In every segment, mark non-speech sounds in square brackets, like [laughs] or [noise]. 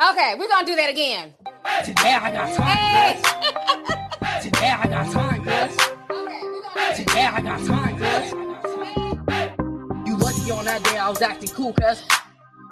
Okay, we're gonna do that again. Today I got time. Hey. [laughs] Today I got time. Okay, Today I got time, cuz. You lucky on that day I was acting cool, cuz.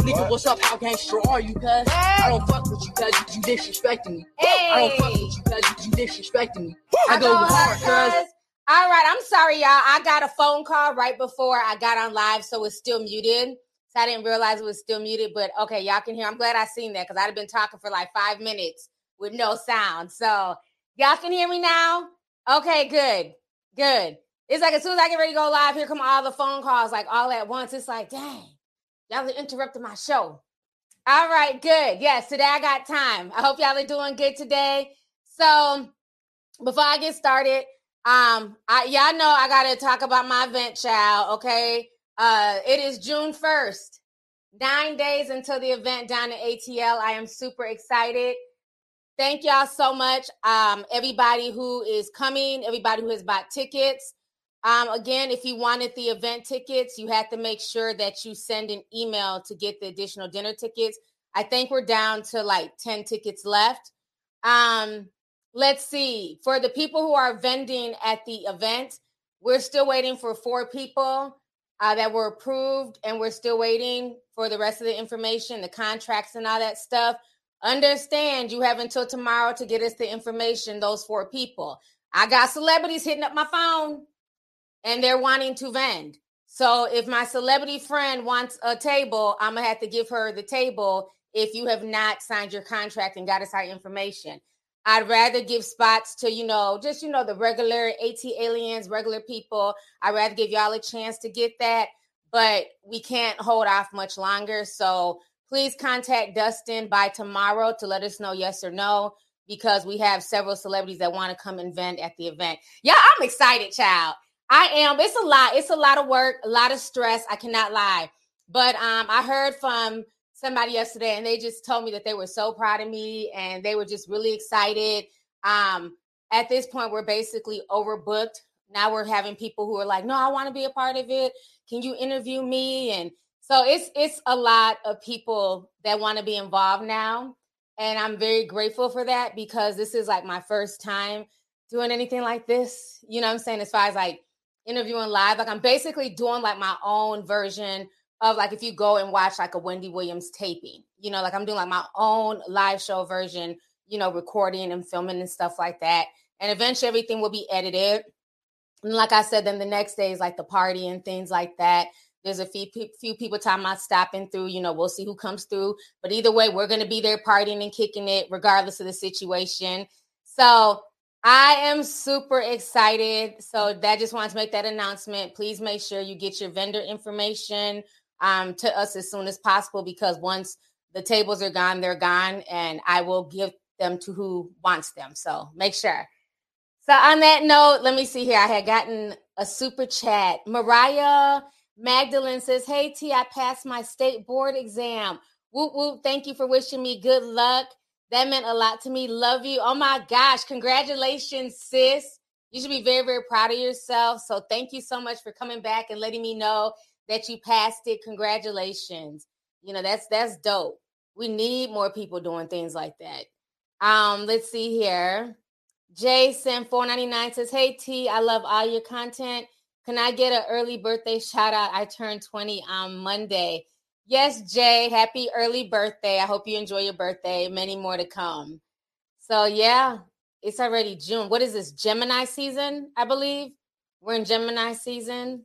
Nigga, what's up? How gangster are you, cuz? I don't fuck with you, cuz. You disrespecting me. I don't fuck with you, cuz. You disrespecting me. I go hard, cuz. All right, I'm sorry, y'all. I got a phone call right before I got on live, so it's still muted. So I didn't realize it was still muted, but okay, y'all can hear. I'm glad I seen that because I'd have been talking for like five minutes with no sound. So y'all can hear me now. Okay, good, good. It's like as soon as I get ready to go live, here come all the phone calls, like all at once. It's like, dang, y'all are interrupting my show. All right, good. Yes, today I got time. I hope y'all are doing good today. So before I get started, um, I y'all know I gotta talk about my event, child. Okay. Uh it is June 1st. Nine days until the event down at ATL. I am super excited. Thank y'all so much. Um, everybody who is coming, everybody who has bought tickets. Um, again, if you wanted the event tickets, you have to make sure that you send an email to get the additional dinner tickets. I think we're down to like 10 tickets left. Um, let's see. For the people who are vending at the event, we're still waiting for four people uh, that were approved, and we're still waiting for the rest of the information, the contracts, and all that stuff. Understand you have until tomorrow to get us the information, those four people. I got celebrities hitting up my phone and they're wanting to vend. So if my celebrity friend wants a table, I'm gonna have to give her the table if you have not signed your contract and got us our information. I'd rather give spots to, you know, just, you know, the regular AT aliens, regular people. I'd rather give y'all a chance to get that, but we can't hold off much longer. So please contact Dustin by tomorrow to let us know yes or no, because we have several celebrities that want to come and vend at the event. Yeah, I'm excited, child. I am. It's a lot. It's a lot of work, a lot of stress. I cannot lie. But um, I heard from somebody yesterday and they just told me that they were so proud of me and they were just really excited. Um, at this point, we're basically overbooked. Now we're having people who are like, no, I want to be a part of it. Can you interview me? And so it's it's a lot of people that want to be involved now. And I'm very grateful for that because this is like my first time doing anything like this. You know what I'm saying? As far as like interviewing live, like I'm basically doing like my own version of like if you go and watch like a Wendy Williams taping, you know, like I'm doing like my own live show version, you know, recording and filming and stuff like that. And eventually everything will be edited. And like I said, then the next day is like the party and things like that. There's a few few people time about stopping through. You know, we'll see who comes through. But either way, we're to be there partying and kicking it, regardless of the situation. So I am super excited. So that just wanted to make that announcement. Please make sure you get your vendor information um, to us as soon as possible because once the tables are gone, they're gone, and I will give them to who wants them. So make sure. So on that note, let me see here. I had gotten a super chat. Mariah Magdalene says, Hey T, I passed my state board exam. Whoop whoop. Thank you for wishing me good luck. That meant a lot to me. Love you. Oh my gosh. Congratulations, sis. You should be very, very proud of yourself. So thank you so much for coming back and letting me know that you passed it. Congratulations. You know, that's that's dope. We need more people doing things like that. Um, let's see here. Jason 499 says, Hey T, I love all your content. Can I get an early birthday shout out? I turned 20 on Monday. Yes, Jay, happy early birthday. I hope you enjoy your birthday. Many more to come. So, yeah, it's already June. What is this? Gemini season, I believe. We're in Gemini season.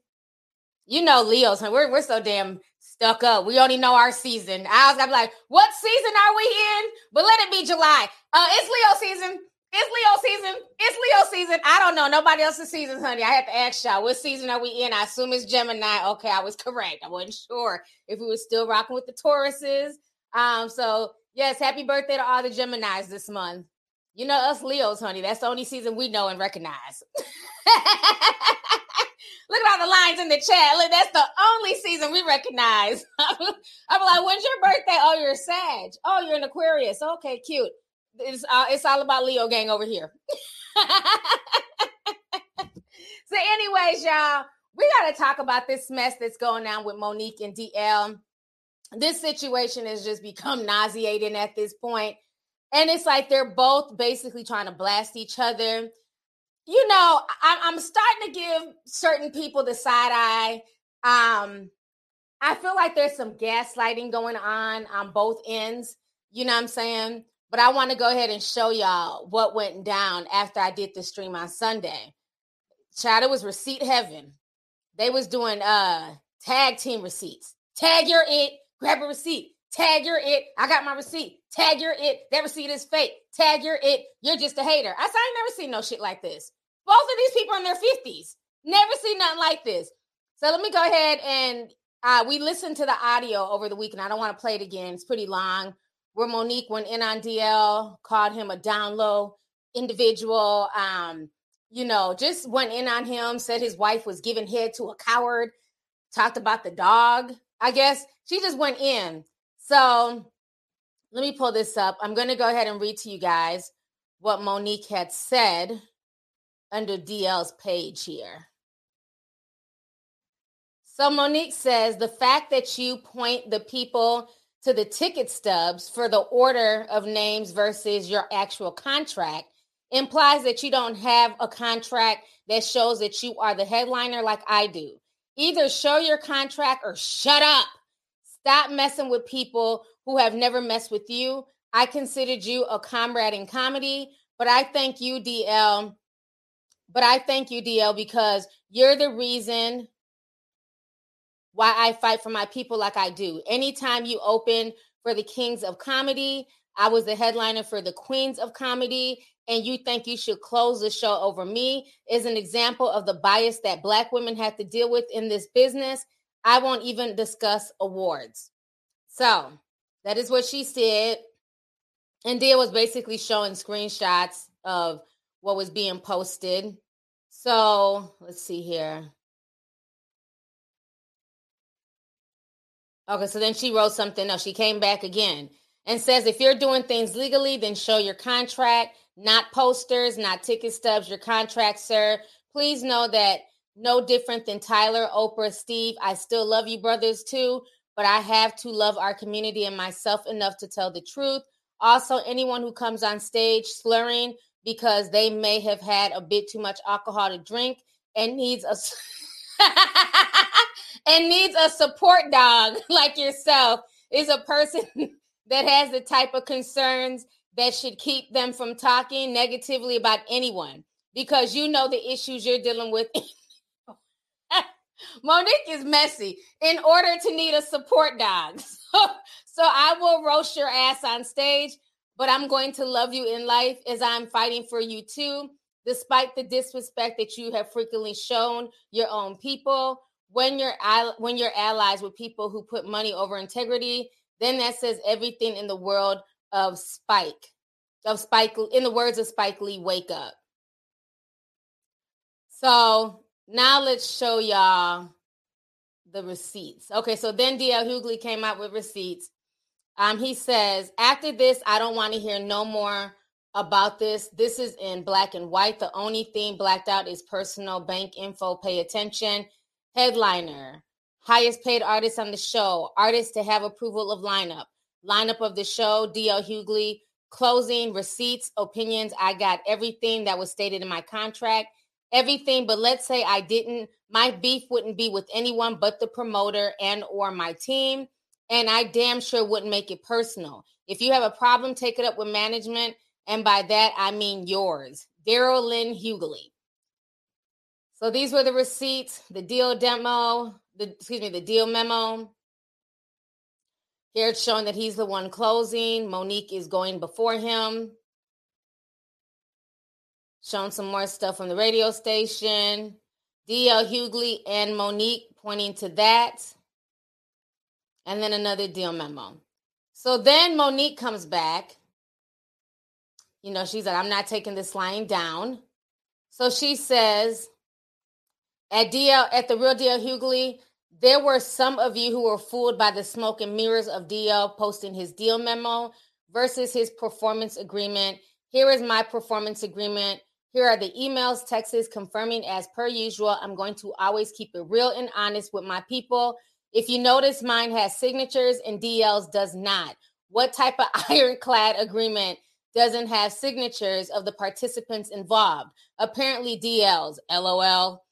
You know, Leo's, we're, we're so damn stuck up. We only know our season. I was gonna be like, what season are we in? But let it be July. Uh, it's Leo season. It's Leo season. It's Leo season. I don't know. Nobody else's season, honey. I had to ask y'all, what season are we in? I assume it's Gemini. Okay, I was [laughs] correct. I wasn't sure if we were still rocking with the Tauruses. Um, so yes, happy birthday to all the Geminis this month. You know, us Leos, honey. That's the only season we know and recognize. [laughs] Look at all the lines in the chat. Look, that's the only season we recognize. [laughs] I'm like, when's your birthday? Oh, you're Sag. Oh, you're an Aquarius. Okay, cute. It's uh, it's all about Leo gang over here. [laughs] so, anyways, y'all, we got to talk about this mess that's going on with Monique and DL. this situation has just become nauseating at this point. And it's like they're both basically trying to blast each other. You know, I'm, starting to give certain people the side eye. Um, I feel like there's some gaslighting going on on both ends. You know what I'm saying? But I want to go ahead and show y'all what went down after I did the stream on Sunday. Child, was receipt heaven. They was doing uh tag team receipts. Tag your it, grab a receipt. Tag your it. I got my receipt. Tag your it. That receipt is fake. Tag your it. You're just a hater. I said I never seen no shit like this. Both of these people in their 50s. Never seen nothing like this. So let me go ahead and uh, we listened to the audio over the weekend. I don't want to play it again. It's pretty long. Where Monique went in on DL, called him a down low individual. Um, you know, just went in on him, said his wife was giving head to a coward, talked about the dog. I guess she just went in. So let me pull this up. I'm going to go ahead and read to you guys what Monique had said under DL's page here. So Monique says the fact that you point the people to the ticket stubs for the order of names versus your actual contract implies that you don't have a contract that shows that you are the headliner like I do. Either show your contract or shut up. Stop messing with people who have never messed with you. I considered you a comrade in comedy, but I thank you, DL. But I thank you, DL, because you're the reason why I fight for my people like I do. Anytime you open for the Kings of Comedy, I was the headliner for the Queens of Comedy, and you think you should close the show over me is an example of the bias that Black women have to deal with in this business. I won't even discuss awards. So that is what she said. And DL was basically showing screenshots of what was being posted. So let's see here. Okay, so then she wrote something else. She came back again and says if you're doing things legally, then show your contract, not posters, not ticket stubs, your contract, sir. Please know that no different than Tyler, Oprah, Steve. I still love you, brothers, too, but I have to love our community and myself enough to tell the truth. Also, anyone who comes on stage slurring because they may have had a bit too much alcohol to drink and needs a [laughs] and needs a support dog [laughs] like yourself is a person [laughs] that has the type of concerns that should keep them from talking negatively about anyone because you know the issues you're dealing with. Monique is messy in order to need a support dog. [laughs] So, I will roast your ass on stage, but I'm going to love you in life as I'm fighting for you too, despite the disrespect that you have frequently shown your own people. When you're when you're allies with people who put money over integrity, then that says everything in the world of Spike, of Spike, in the words of Spike Lee, wake up. So now let's show y'all the receipts. Okay, so then DL Hughley came out with receipts. Um, he says, after this, I don't want to hear no more about this. This is in black and white. The only thing blacked out is personal bank info. Pay attention. Headliner, highest paid artist on the show, artist to have approval of lineup, lineup of the show, DL Hughley, closing, receipts, opinions. I got everything that was stated in my contract, everything. But let's say I didn't, my beef wouldn't be with anyone but the promoter and or my team. And I damn sure wouldn't make it personal. If you have a problem, take it up with management. And by that, I mean yours, Darryl Lynn Hughley. So these were the receipts, the deal demo, the excuse me, the deal memo. Here it's showing that he's the one closing. Monique is going before him. Showing some more stuff from the radio station. DL Hughley and Monique pointing to that. And then another deal memo. So then Monique comes back. You know, she's like, I'm not taking this line down. So she says, at DL at the real DL Hughley, there were some of you who were fooled by the smoke and mirrors of DL posting his deal memo versus his performance agreement. Here is my performance agreement. Here are the emails, texts confirming as per usual. I'm going to always keep it real and honest with my people. If you notice, mine has signatures and DL's does not. What type of [laughs] ironclad agreement doesn't have signatures of the participants involved? Apparently, DL's. LOL.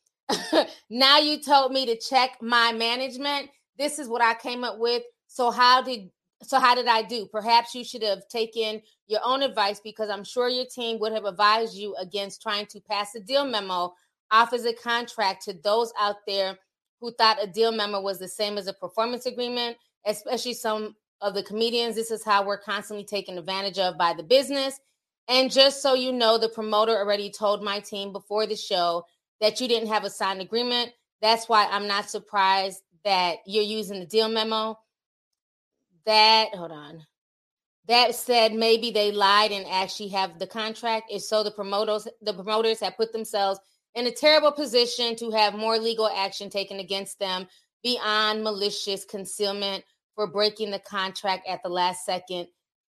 [laughs] now you told me to check my management. This is what I came up with. So how did so how did I do? Perhaps you should have taken your own advice because I'm sure your team would have advised you against trying to pass a deal memo off as a contract to those out there who thought a deal memo was the same as a performance agreement, especially some of the comedians. This is how we're constantly taken advantage of by the business. And just so you know, the promoter already told my team before the show that you didn't have a signed agreement. That's why I'm not surprised that you're using the deal memo that hold on. That said maybe they lied and actually have the contract if so the promoters the promoters have put themselves in a terrible position to have more legal action taken against them beyond malicious concealment for breaking the contract at the last second.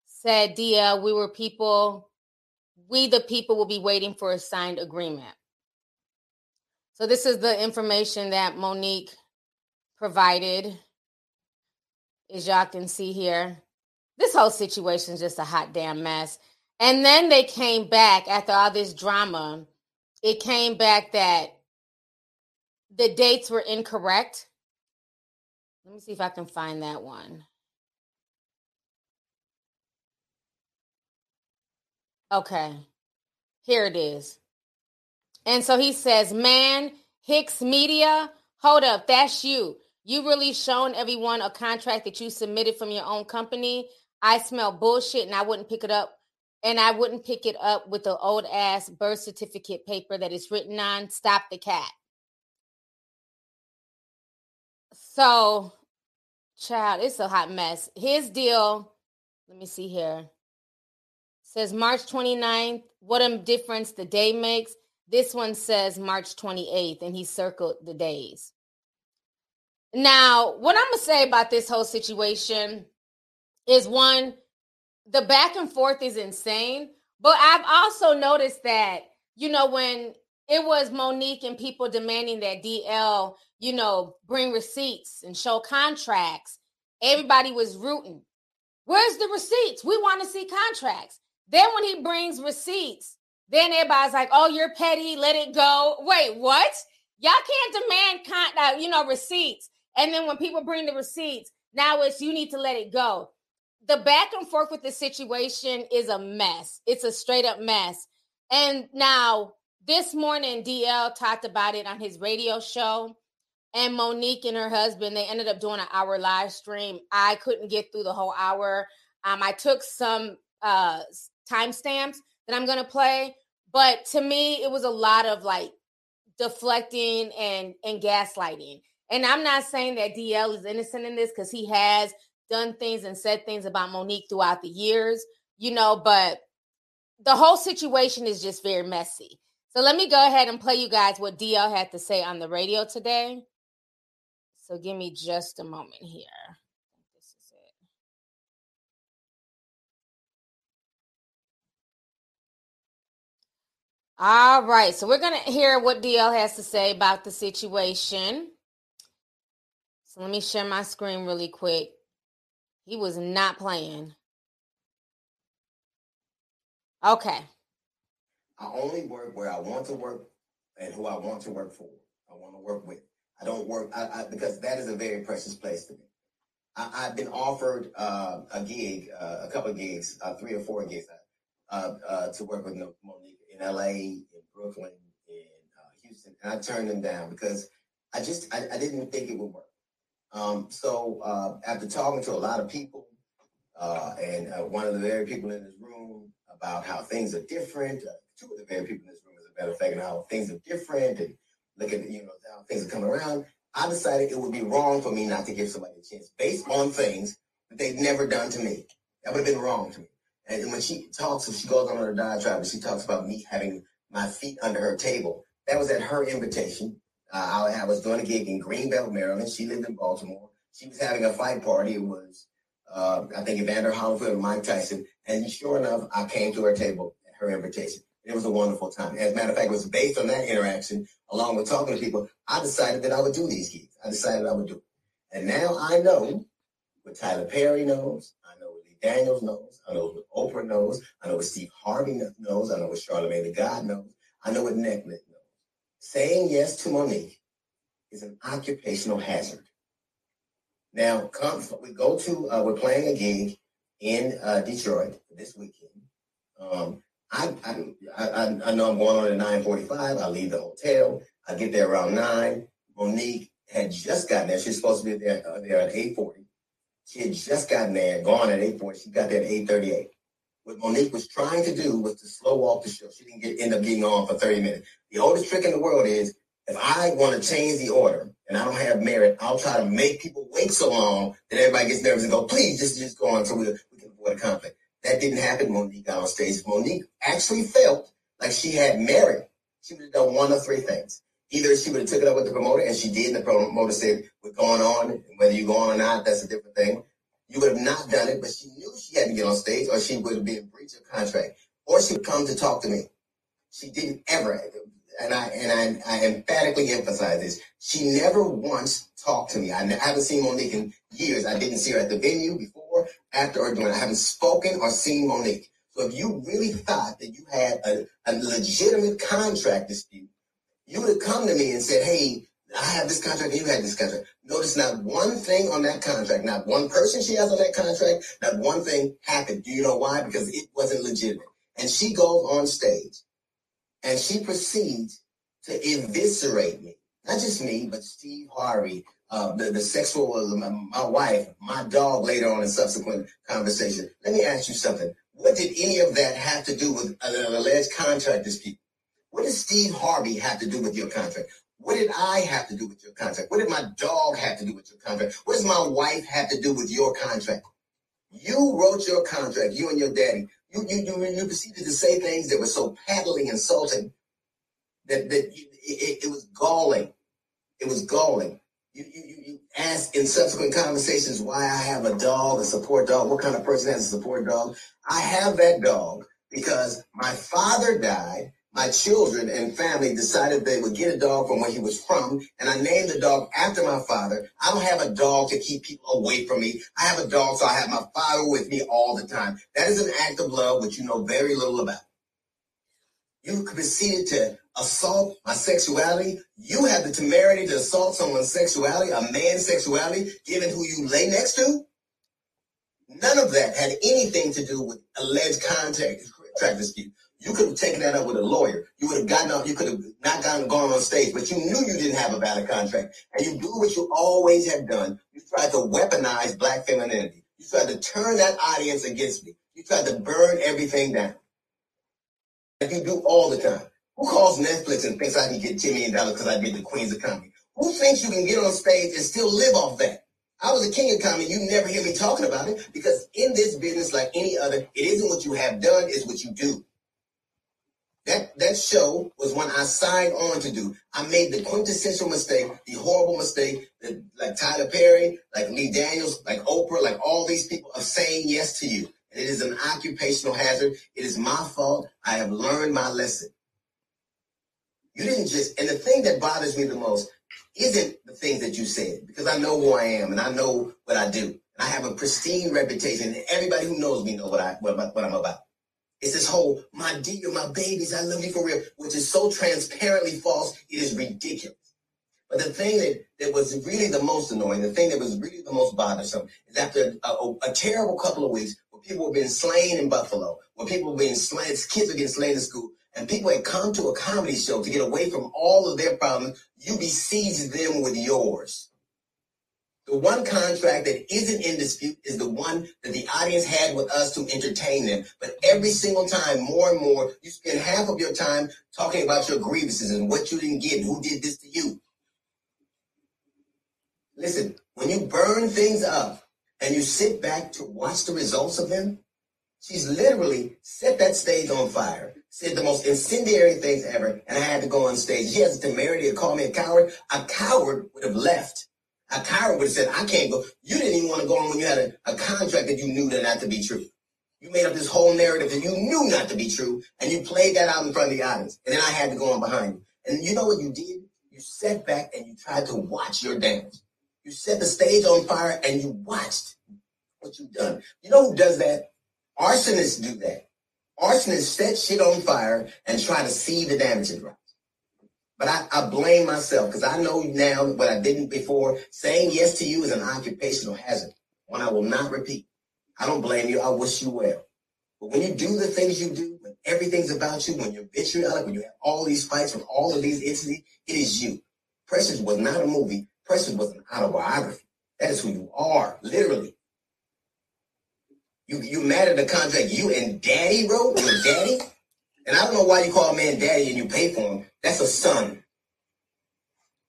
Said dia we were people we the people will be waiting for a signed agreement. So this is the information that monique provided as y'all can see here. This whole situation is just a hot damn mess. And then they came back after all this drama. It came back that the dates were incorrect. Let me see if I can find that one. Okay, here it is. And so he says, Man, Hicks Media, hold up, that's you. You really shown everyone a contract that you submitted from your own company. I smell bullshit and I wouldn't pick it up. And I wouldn't pick it up with the old ass birth certificate paper that is written on Stop the Cat. So, child, it's a hot mess. His deal, let me see here, says March 29th. What a difference the day makes. This one says March 28th, and he circled the days. Now, what I'm to say about this whole situation is one, the back and forth is insane. But I've also noticed that, you know, when it was Monique and people demanding that DL, you know, bring receipts and show contracts, everybody was rooting. Where's the receipts? We want to see contracts. Then when he brings receipts, then everybody's like, "Oh, you're petty. Let it go." Wait, what? Y'all can't demand con- uh, you know receipts and then when people bring the receipts, now it's you need to let it go. The back and forth with the situation is a mess. It's a straight up mess. And now this morning, DL talked about it on his radio show. And Monique and her husband, they ended up doing an hour live stream. I couldn't get through the whole hour. Um, I took some uh timestamps that I'm gonna play, but to me, it was a lot of like deflecting and and gaslighting. And I'm not saying that DL is innocent in this because he has done things and said things about Monique throughout the years, you know, but the whole situation is just very messy. So let me go ahead and play you guys what DL had to say on the radio today. So give me just a moment here. This is it. All right, so we're going to hear what DL has to say about the situation. So let me share my screen really quick. He was not playing. Okay. I only work where I want to work and who I want to work for. I want to work with. I don't work I, I, because that is a very precious place to me. I, have been offered uh, a gig, uh, a couple of gigs, uh, three or four gigs, uh, uh, to work with Monique in LA, in Brooklyn, in uh, Houston, and I turned them down because I just I, I didn't think it would work. Um, so uh, after talking to a lot of people, uh, and uh, one of the very people in this room about how things are different, uh, two of the very people in this room, as a matter of fact, and how things are different, and look at you know how things are coming around. I decided it would be wrong for me not to give somebody a chance based on things that they've never done to me. That would have been wrong to me. And when she talks, she goes on her diatribe, and she talks about me having my feet under her table. That was at her invitation. Uh, I, was doing a gig in Greenbelt, Maryland. She lived in Baltimore. She was having a fight party. It was, uh, I think, Evander Holyfield and Mike Tyson. And sure enough, I came to her table at her invitation. It was a wonderful time. As a matter of fact, it was based on that interaction, along with talking to people, I decided that I would do these gigs. I decided I would do it. And now I know what Tyler Perry knows. I know what Lee Daniels knows. I know what Oprah knows. I know what Steve Harvey knows. I know what Charlamagne the God knows. I know what knows. Saying yes to Monique is an occupational hazard. Now, come, we go to, uh, we're playing a gig in uh, Detroit this weekend. Um, I, I, I, I know I'm going on at 9.45. I leave the hotel. I get there around 9. Monique had just gotten there. She's supposed to be there, uh, there at 8.40. She had just gotten there, gone at 8.40. She got there at 8.38. What Monique was trying to do was to slow walk the show. She didn't get, end up getting on for 30 minutes. The oldest trick in the world is if I want to change the order and I don't have merit, I'll try to make people wait so long that everybody gets nervous and go, please just, just go on so we, we can avoid a conflict. That didn't happen. Monique got on stage. Monique actually felt like she had merit. She would have done one of three things. Either she would have took it up with the promoter, and she did, and the promoter said, "We're going on. Whether you go on or not, that's a different thing." You would have not done it, but she knew she had to get on stage, or she would have been in breach of contract, or she would come to talk to me. She didn't ever, and I and I, I emphatically emphasize this. She never once talked to me. I, I haven't seen Monique in years. I didn't see her at the venue before, after, or during. I haven't spoken or seen Monique. So if you really thought that you had a, a legitimate contract dispute you would have come to me and said, hey, I have this contract and you had this contract. Notice not one thing on that contract, not one person she has on that contract, not one thing happened. Do you know why? Because it wasn't legitimate. And she goes on stage and she proceeds to eviscerate me. Not just me, but Steve Harvey, uh, the, the sexual, uh, my, my wife, my dog later on in subsequent conversation. Let me ask you something. What did any of that have to do with an alleged contract dispute? What does Steve Harvey have to do with your contract? What did I have to do with your contract? What did my dog have to do with your contract? What does my wife have to do with your contract? You wrote your contract, you and your daddy. You you you, you proceeded to say things that were so patently insulting that that you, it, it, was galling. It was galling. You, you, you asked in subsequent conversations why I have a dog, a support dog. What kind of person has a support dog? I have that dog because my father died my children and family decided they would get a dog from where he was from, and I named the dog after my father. I don't have a dog to keep people away from me. I have a dog, so I have my father with me all the time. That is an act of love which you know very little about. You proceeded to assault my sexuality. You have the temerity to assault someone's sexuality, a man's sexuality, given who you lay next to. None of that had anything to do with alleged contact, contract dispute. You could have taken that up with a lawyer. You would have gotten up. You could have not gotten gone on stage, but you knew you didn't have a valid contract, and you do what you always have done. You tried to weaponize black femininity. You tried to turn that audience against me. You tried to burn everything down, like you do all the time. Who calls Netflix and thinks I can get ten million dollars because I did the Queens of Comedy? Who thinks you can get on stage and still live off that? I was a king of comedy. You never hear me talking about it because in this business, like any other, it isn't what you have done, it's what you do. That that show was one I signed on to do. I made the quintessential mistake, the horrible mistake that like Tyler Perry, like Lee Daniels, like Oprah, like all these people of saying yes to you. And it is an occupational hazard. It is my fault. I have learned my lesson. You didn't just and the thing that bothers me the most isn't the things that you said, because I know who I am and I know what I do. And I have a pristine reputation. And everybody who knows me know what I what, what I'm about. It's this whole, my dear, my babies, I love you for real, which is so transparently false, it is ridiculous. But the thing that, that was really the most annoying, the thing that was really the most bothersome, is after a, a, a terrible couple of weeks where people were being slain in Buffalo, where people were being slain, kids were getting slain in school, and people had come to a comedy show to get away from all of their problems, you besiege them with yours. The one contract that isn't in dispute is the one that the audience had with us to entertain them. But every single time, more and more, you spend half of your time talking about your grievances and what you didn't get, and who did this to you. Listen, when you burn things up and you sit back to watch the results of them, she's literally set that stage on fire, said the most incendiary things ever, and I had to go on stage. She has the temerity to call me a coward. A coward would have left a coward would have said, I can't go. You didn't even want to go on when you had a, a contract that you knew that not to be true. You made up this whole narrative that you knew not to be true, and you played that out in front of the audience. And then I had to go on behind you. And you know what you did? You sat back and you tried to watch your dance. You set the stage on fire and you watched what you've done. You know who does that? Arsonists do that. Arsonists set shit on fire and try to see the damage it wrought. But I, I blame myself because I know now what I didn't before. Saying yes to you is an occupational hazard, one I will not repeat. I don't blame you. I wish you well. But when you do the things you do, when everything's about you, when you're vitriolic, when you have all these fights with all of these entities, it is you. Precious was not a movie. Precious was an autobiography. That is who you are, literally. You you mad at the contract you and daddy wrote with daddy? And I don't know why you call a man daddy and you pay for him. That's a son.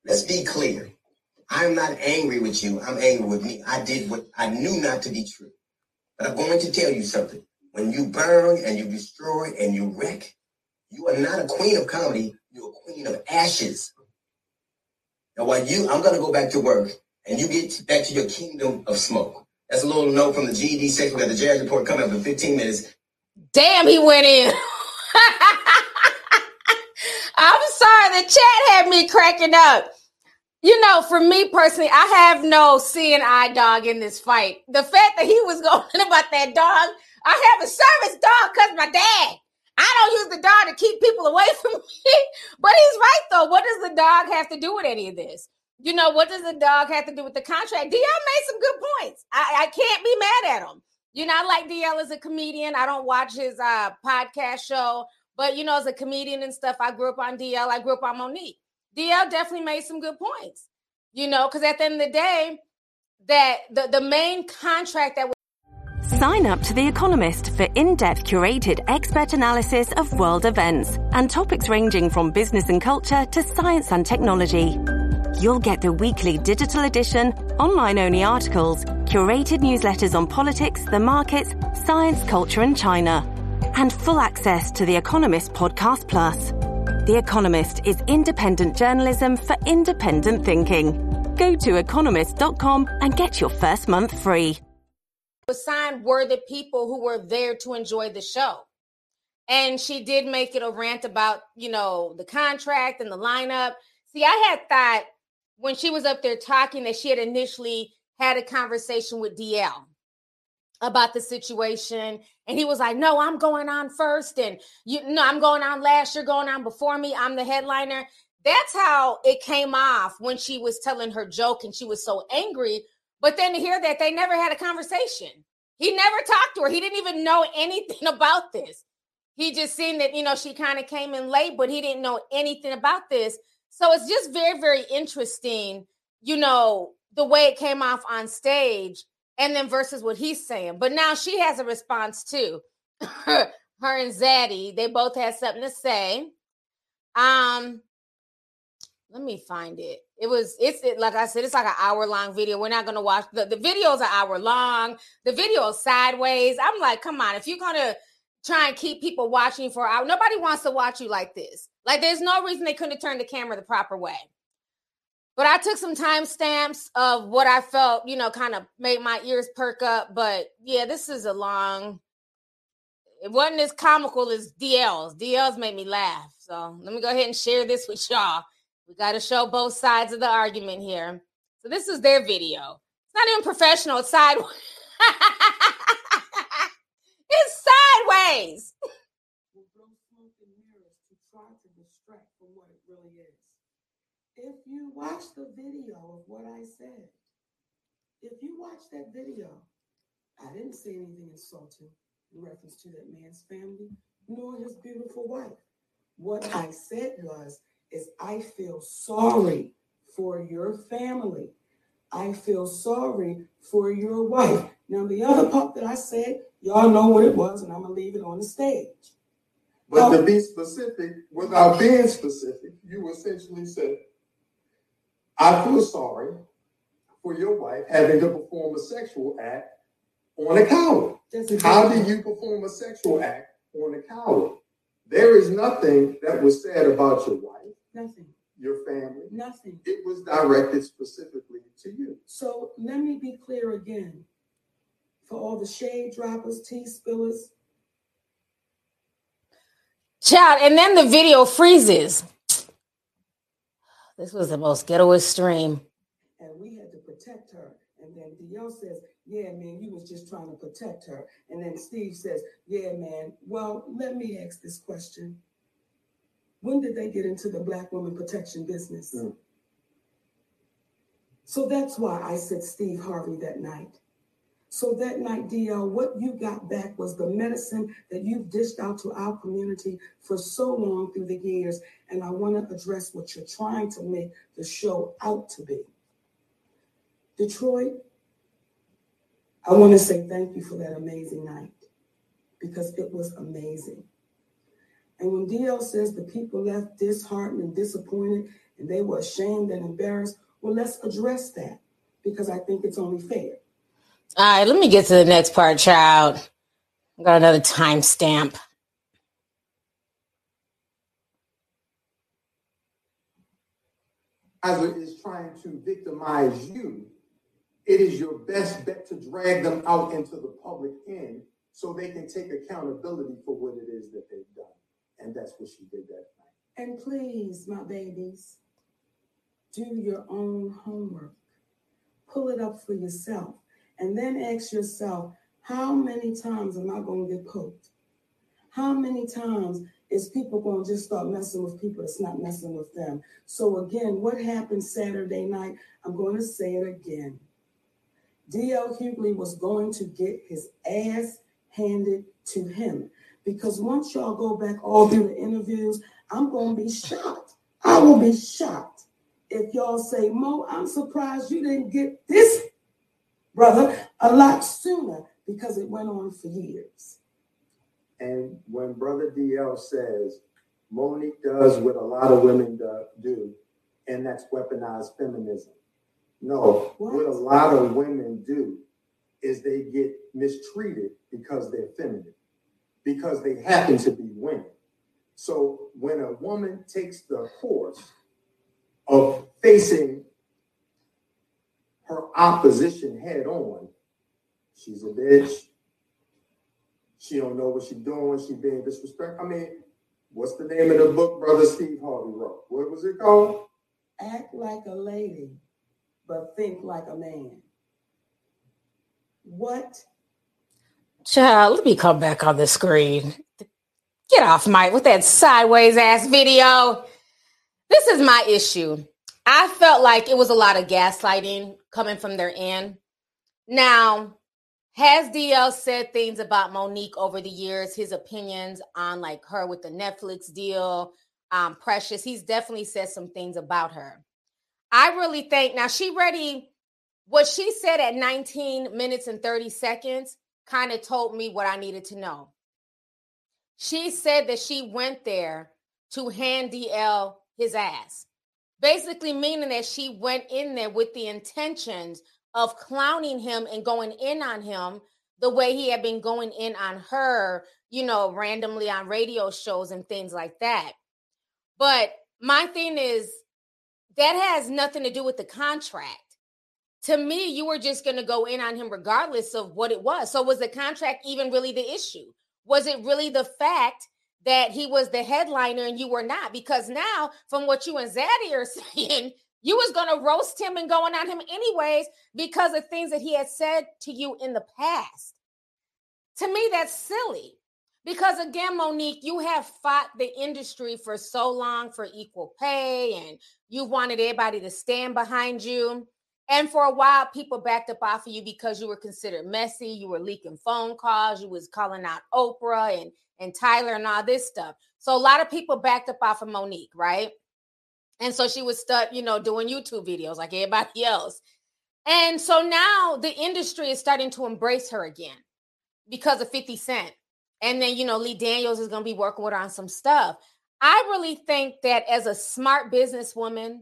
Let's be clear. I'm not angry with you. I'm angry with me. I did what I knew not to be true. But I'm going to tell you something. When you burn and you destroy and you wreck, you are not a queen of comedy. You're a queen of ashes. Now, while you, I'm going to go back to work and you get back to your kingdom of smoke. That's a little note from the GED section. We got the jazz report coming up in 15 minutes. Damn, he went in. [laughs] I'm sorry, the chat had me cracking up. You know, for me personally, I have no seeing eye dog in this fight. The fact that he was [laughs] going about that dog, I have a service dog because my dad. I don't use the dog to keep people away [laughs] from me. But he's right though. What does the dog have to do with any of this? You know, what does the dog have to do with the contract? DL made some good points. I, I can't be mad at him. You know, I like DL as a comedian. I don't watch his uh, podcast show, but you know, as a comedian and stuff, I grew up on DL. I grew up on Mo'Nique. DL definitely made some good points. You know, because at the end of the day, that the, the main contract that was Sign up to The Economist for in depth curated expert analysis of world events and topics ranging from business and culture to science and technology. You'll get the weekly digital edition, online only articles, curated newsletters on politics, the markets, science, culture, and China, and full access to The Economist Podcast Plus. The Economist is independent journalism for independent thinking. Go to economist.com and get your first month free. Signed were the people who were there to enjoy the show. And she did make it a rant about, you know, the contract and the lineup. See, I had thought when she was up there talking that she had initially had a conversation with DL about the situation. And he was like no i'm going on first and you know i'm going on last you're going on before me i'm the headliner. That's how it came off when she was telling her joke and she was so angry. But then to hear that they never had a conversation. He never talked to her. He didn't even know [laughs] anything about this. He just seen that you know she kind of came in late but he didn't know anything about this. So it's just very, very interesting, you know, the way it came off on stage and then versus what he's saying. But now she has a response too. [coughs] her, and Zaddy, they both had something to say. Um, let me find it. It was it's it, like I said, it's like an hour long video. We're not gonna watch the the video's an hour long. The video is sideways. I'm like, come on, if you're gonna try and keep people watching for an hour, nobody wants to watch you like this. Like there's no reason they couldn't have turned the camera the proper way. But I took some timestamps of what I felt, you know, kind of made my ears perk up. But yeah, this is a long. It wasn't as comical as DL's. DL's made me laugh. So let me go ahead and share this with y'all. We got to show both sides of the argument here. So this is their video. It's not even professional. It's sideways. [laughs] it's sideways. [laughs] if you watch the video of what I said, if you watch that video, I didn't say anything insulting in reference to that man's family nor his beautiful wife. What I said was, is I feel sorry for your family. I feel sorry for your wife. Now, the other part that I said, y'all know what it was, and I'm going to leave it on the stage. But to be specific, without being specific, you essentially said, I feel sorry for your wife having to perform a sexual act on a coward. How do you perform a sexual act on a coward? There is nothing that was said about your wife. Nothing. Your family. Nothing. It was directed specifically to you. So let me be clear again. For all the shade droppers, tea spillers. Child, and then the video freezes. This was the most ghettoest stream. And we had to protect her. And then DL says, Yeah, man, you was just trying to protect her. And then Steve says, Yeah, man. Well, let me ask this question. When did they get into the black woman protection business? Mm. So that's why I said Steve Harvey that night. So that night, DL, what you got back was the medicine that you've dished out to our community for so long through the years. And I want to address what you're trying to make the show out to be. Detroit, I want to say thank you for that amazing night because it was amazing. And when DL says the people left disheartened and disappointed and they were ashamed and embarrassed, well, let's address that because I think it's only fair. All right, let me get to the next part, child. I got another timestamp. As it is trying to victimize you, it is your best bet to drag them out into the public end so they can take accountability for what it is that they've done. And that's what she did that night. And please, my babies, do your own homework. Pull it up for yourself. And then ask yourself, how many times am I going to get poked? How many times is people going to just start messing with people that's not messing with them? So, again, what happened Saturday night? I'm going to say it again. D.L. Hughley was going to get his ass handed to him because once y'all go back all through the interviews, I'm going to be shocked. I will be shocked if y'all say, Mo, I'm surprised you didn't get this, brother, a lot sooner because it went on for years. And when Brother DL says, Monique does what a lot of women do, and that's weaponized feminism. No, what? what a lot of women do is they get mistreated because they're feminine, because they happen to be women. So when a woman takes the course of facing her opposition head on, she's a bitch. She don't know what she's doing. She being disrespectful. I mean, what's the name of the book Brother Steve Harvey wrote? What was it called? Act like a lady, but think like a man. What? Child, let me come back on the screen. Get off Mike with that sideways ass video. This is my issue. I felt like it was a lot of gaslighting coming from their end. Now, has DL said things about Monique over the years, his opinions on like her with the Netflix deal, um, Precious. He's definitely said some things about her. I really think now she ready. What she said at 19 minutes and 30 seconds kind of told me what I needed to know. She said that she went there to hand DL his ass. Basically, meaning that she went in there with the intentions of clowning him and going in on him the way he had been going in on her, you know, randomly on radio shows and things like that. But my thing is, that has nothing to do with the contract. To me, you were just going to go in on him regardless of what it was. So, was the contract even really the issue? Was it really the fact that he was the headliner and you were not? Because now, from what you and Zaddy are [laughs] saying, you was going to roast him and going on him anyways because of things that he had said to you in the past. To me, that's silly. Because again, Monique, you have fought the industry for so long for equal pay and you wanted everybody to stand behind you. And for a while, people backed up off of you because you were considered messy. You were leaking phone calls. You was calling out Oprah and and Tyler and all this stuff. So a lot of people backed up off of Monique, right? And so she was stuck, you know, doing YouTube videos like everybody else. And so now the industry is starting to embrace her again because of 50 Cent. And then, you know, Lee Daniels is going to be working with her on some stuff. I really think that as a smart businesswoman,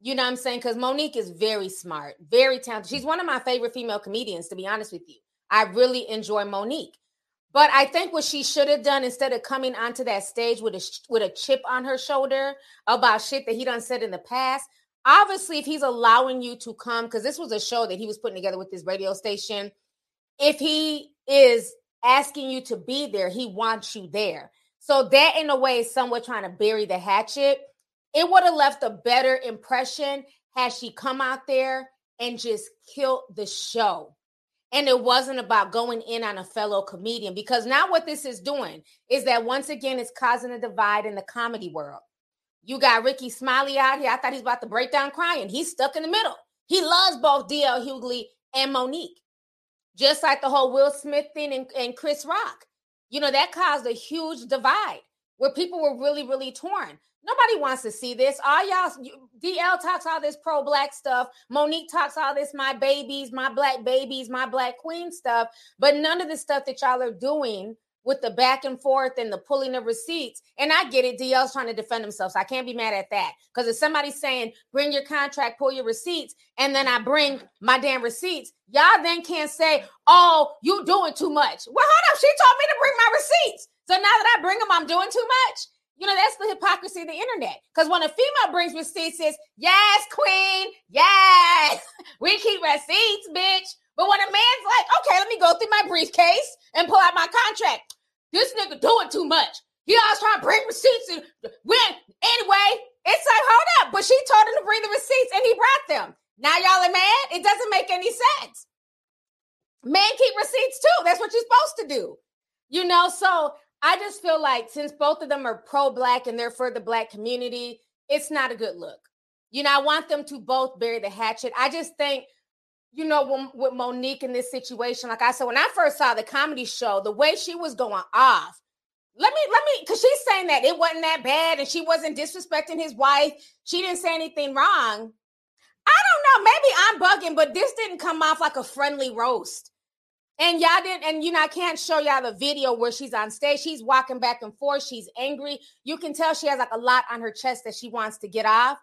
you know what I'm saying? Because Monique is very smart, very talented. She's one of my favorite female comedians, to be honest with you. I really enjoy Monique. But I think what she should have done instead of coming onto that stage with a with a chip on her shoulder about shit that he done said in the past. Obviously, if he's allowing you to come, because this was a show that he was putting together with this radio station, if he is asking you to be there, he wants you there. So that in a way is somewhat trying to bury the hatchet it would have left a better impression had she come out there and just killed the show. And it wasn't about going in on a fellow comedian because now what this is doing is that once again it's causing a divide in the comedy world. You got Rickey Smiley out here. I thought he's about to break down crying. He's stuck in the middle. He loves both DL Hughley and Monique, just like the whole Will Smith thing and, and Chris Rock. You know, that caused a huge divide where people were really, really torn. Nobody wants to see this. All y'all, DL talks all this pro black stuff. Monique talks all this my babies, my black babies, my black queen stuff. But none of the stuff that y'all are doing with the back and forth and the pulling of receipts. And I get it. DL's trying to defend himself. So I can't be mad at that. Because if somebody's saying, bring your contract, pull your receipts, and then I bring my damn receipts, y'all then can't say, oh, you doing too much. Well, hold up. She told me to bring my receipts. So now that I bring them, I'm doing too much. You know, that's the hypocrisy of the internet. Because when a female brings receipts, says, yes, queen, yes, [laughs] we keep receipts, bitch. But when a man's like, okay, let me go through my briefcase and pull out my contract. This nigga doing too much. He always trying to bring receipts and when anyway, it's like, hold up. But she told him to bring the receipts and he brought them. Now y'all are mad? It doesn't make any sense. Men keep receipts too. That's what you're supposed to do. You know, so I just feel like since both of them are pro-black and they're for the black community, it's not a good look. You know, I want them to both bury the hatchet. I just think, you know, when, with Monique in this situation, like I said, when I first saw the comedy show, the way she was going off, let me, let me, because she's saying that it wasn't that bad and she wasn't disrespecting his wife. She didn't say anything wrong. I don't know. Maybe I'm bugging, but this didn't come off like a friendly roast. And y'all didn't, and you know, I can't show y'all the video where she's on stage. She's walking back and forth. She's angry. You can tell she has like a lot on her chest that she wants to get off.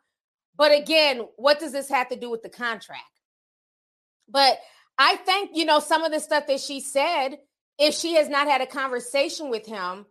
But again, what does this have to do with the contract? But I think, you know, some of the stuff that she said, if she has not had a conversation with him,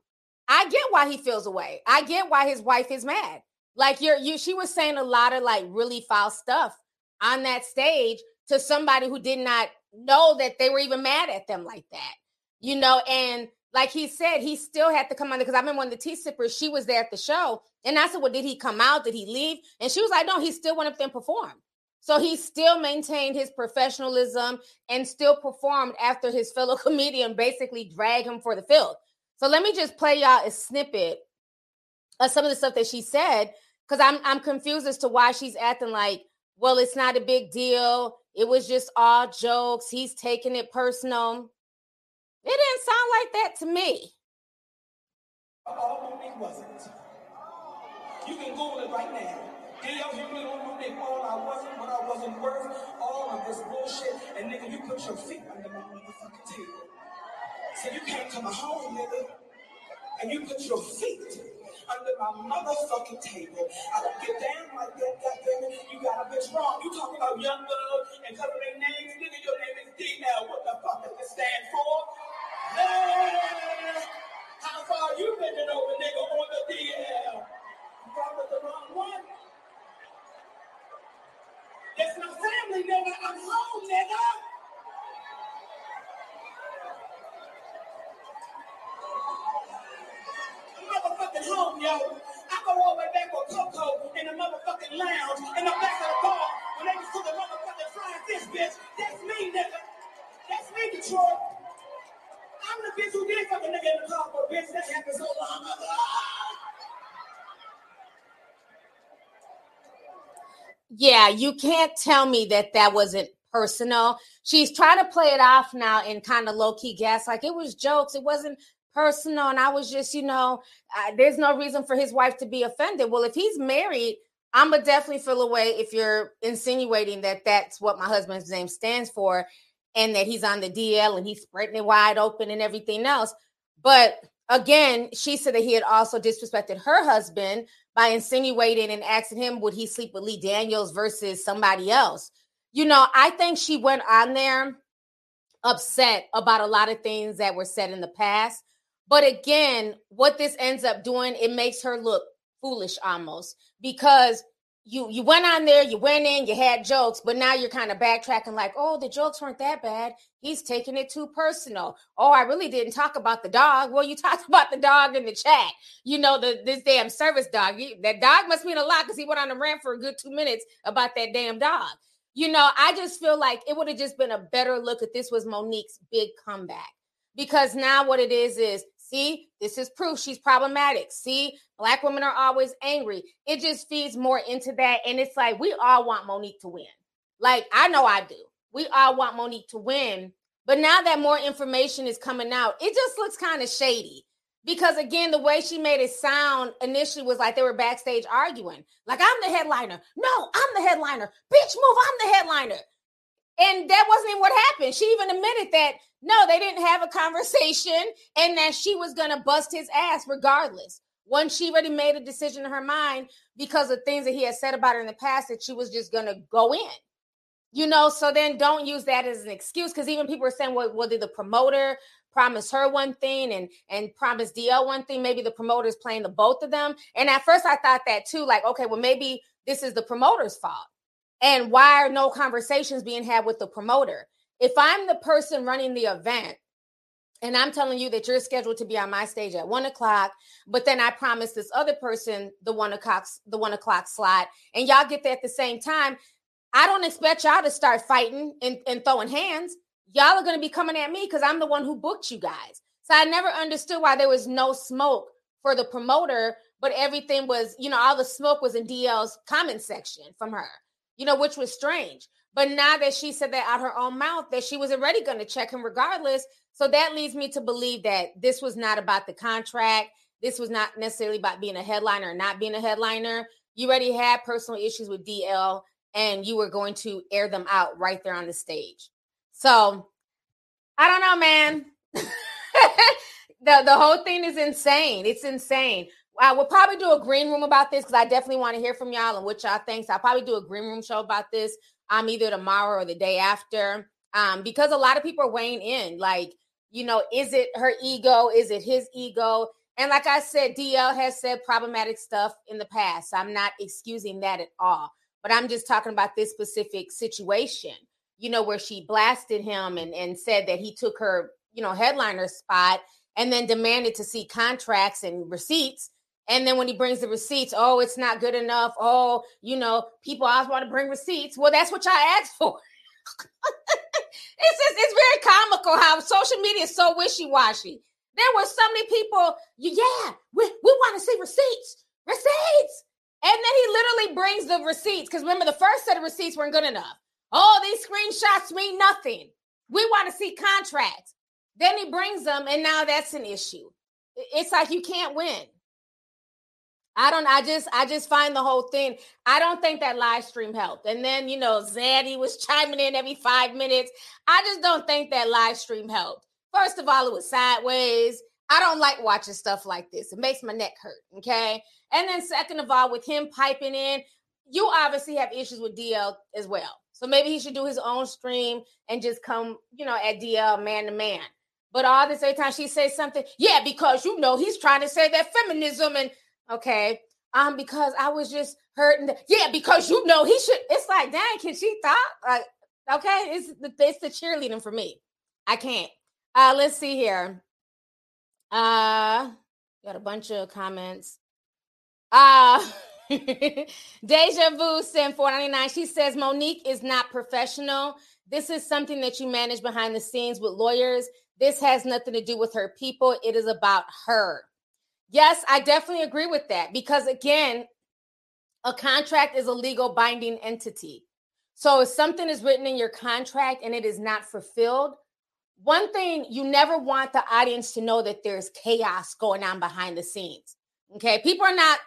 I get why he feels away. I get why his wife is mad. Like you're you she was saying a lot of like really foul stuff on that stage to somebody who did not know that they were even mad at them like that, you know. And like he said, he still had to come on because I remember when the tea sippers, she was there at the show, and I said, Well, did he come out? Did he leave? And she was like, No, he still went up there and performed. So he still maintained his professionalism and still performed after his fellow [laughs] comedian basically dragged him for the field. So let me just play y'all a snippet of some of the stuff that she said because I'm I'm confused as to why she's acting like, well, it's not a big deal. It was just all jokes. He's taking it personal. It didn't sound like that to me. All Monique wasn't. You can Google it right now. DL Hughley on Monique, all I wasn't, what I wasn't worth, all of this bullshit, and nigga, you put your feet under my motherfucking table. So you came to my home, nigga, and you put your feet under my motherfucking table. I don't get down like that, goddammit. You got a bitch wrong. You talking about young love and cover their names, nigga. Your name is DL. What the fuck does it stand for? Hey, how far you bending over, nigga, on the DL? You probably the wrong one. It's my family, nigga. I'm home, nigga. motherfucking home, yo. The back Coco in the motherfucking lounge in the back of the bar when they cooking motherfucking fish, bitch. That's me, nigga. That's me, Detroit. I'm the bitch who did fuck a nigga in the car bitch. That happened so long ago. Yeah, you can't tell me that that wasn't personal. She's trying to play it off now in kind of low key gas, like it was jokes. It wasn't personal and I was just, you know, uh, there's no reason for his wife to be offended. Well, if he's married, I'm gonna definitely feel away if you're insinuating that that's what my husband's name stands for and that he's on the DL and he's spreading it wide open and everything else. But again, she said that he had also disrespected her husband by insinuating and asking him would he sleep with Lee Daniels versus somebody else. You know, I think she went on there upset about a lot of things that were said in the past but again, what this ends up doing, it makes her look foolish almost because you you went on there, you went in, you had jokes, but now you're kind of backtracking like, oh, the jokes weren't that bad. He's taking it too personal. Oh, I really didn't talk about the dog. Well, you [laughs] talked about the dog in the chat. You know, the this damn service dog. that dog must mean a lot because he went on a rant for a good two minutes about that damn dog. you know, I just feel like it would have just been a better look if this was Monique's big comeback. Because now what it is is, see, this is proof she's problematic. See, black women are always angry. It just feeds more into that. And it's like, we all want Monique to win. Like, I know I do. We all want Monique to win. But now that more information is coming out, it just looks kind of shady because again the way she made it sound initially was like they were backstage arguing like i'm the headliner no i'm the headliner bitch move i'm the headliner and that wasn't even what happened she even admitted that no they didn't have a conversation and that she was gonna bust his ass regardless once she already made a decision in her mind because of things that he had said about her in the past that she was just gonna go in you know so then don't use that as an excuse because even people are saying well, well did the promoter promise her one thing and and promise DL one thing. Maybe the promoter's playing the both of them. And at first I thought that too, like, okay, well, maybe this is the promoter's fault. And why are no conversations being had with the promoter? If I'm the person running the event and I'm telling you that you're scheduled to be on my stage at one o'clock, but then I promise this other person the one o'clock the one o'clock slot, and y'all get there at the same time. I don't expect y'all to start fighting and, and throwing hands y'all are to be coming at me because I'm the one who booked you guys. So I never understood why there was no smoke for the promoter, but everything was, you know, all the smoke was in DL's comment section from her, you know, which was strange. But now that she said that out her own mouth, that she was already going to check him regardless. So that leads me to believe that this was not about the contract. This was not necessarily about being a headliner or not being a headliner. You already had personal issues with DL and you were going to air them out right there on the stage. So I don't know, man. [laughs] the the whole thing is insane. It's insane. I will probably do a green room about this because I definitely want to hear from y'all and what y'all think. So I'll probably do a green room show about this um either tomorrow or the day after. Um, because a lot of people are weighing in, like, you know, is it her ego? Is it his ego? And like I said, DL has said problematic stuff in the past. So I'm not excusing that at all. But I'm just talking about this specific situation you know, where she blasted him and, and said that he took her, you know, headliner spot and then demanded to see contracts and receipts. And then when he brings the receipts, oh, it's not good enough. Oh, you know, people always want to bring receipts. Well, that's what y'all asked for. [laughs] it's just it's very comical how social media is so wishy-washy. There were so many people, yeah, we, we want to see receipts, receipts. And then he literally brings the receipts because remember, the first set of receipts weren't good enough. Oh, these screenshots mean nothing. We want to see contracts. Then he brings them, and now that's an issue. It's like you can't win. I don't. I just. I just find the whole thing. I don't think that live stream helped. And then you know, Zaddy was chiming in every five minutes. I just don't think that live stream helped. First of all, it was sideways. I don't like watching stuff like this. It makes my neck hurt. Okay. And then second of all, with him piping in, you obviously have issues with DL as well. So maybe he should do his own stream and just come, you know, at DL man to man. But all this every time she says something, yeah, because you know he's trying to say that feminism and okay, um, because I was just hurting. The, yeah, because you know he should. It's like, dang, can she thought like, okay, it's the it's the cheerleading for me. I can't. Uh, let's see here. Uh, got a bunch of comments. Uh [laughs] Deja Vu sent 499. She says Monique is not professional. This is something that you manage behind the scenes with lawyers. This has nothing to do with her people. It is about her. Yes, I definitely agree with that because again, a contract is a legal binding entity. So if something is written in your contract and it is not fulfilled, one thing you never want the audience to know that there's chaos going on behind the scenes. Okay. People are not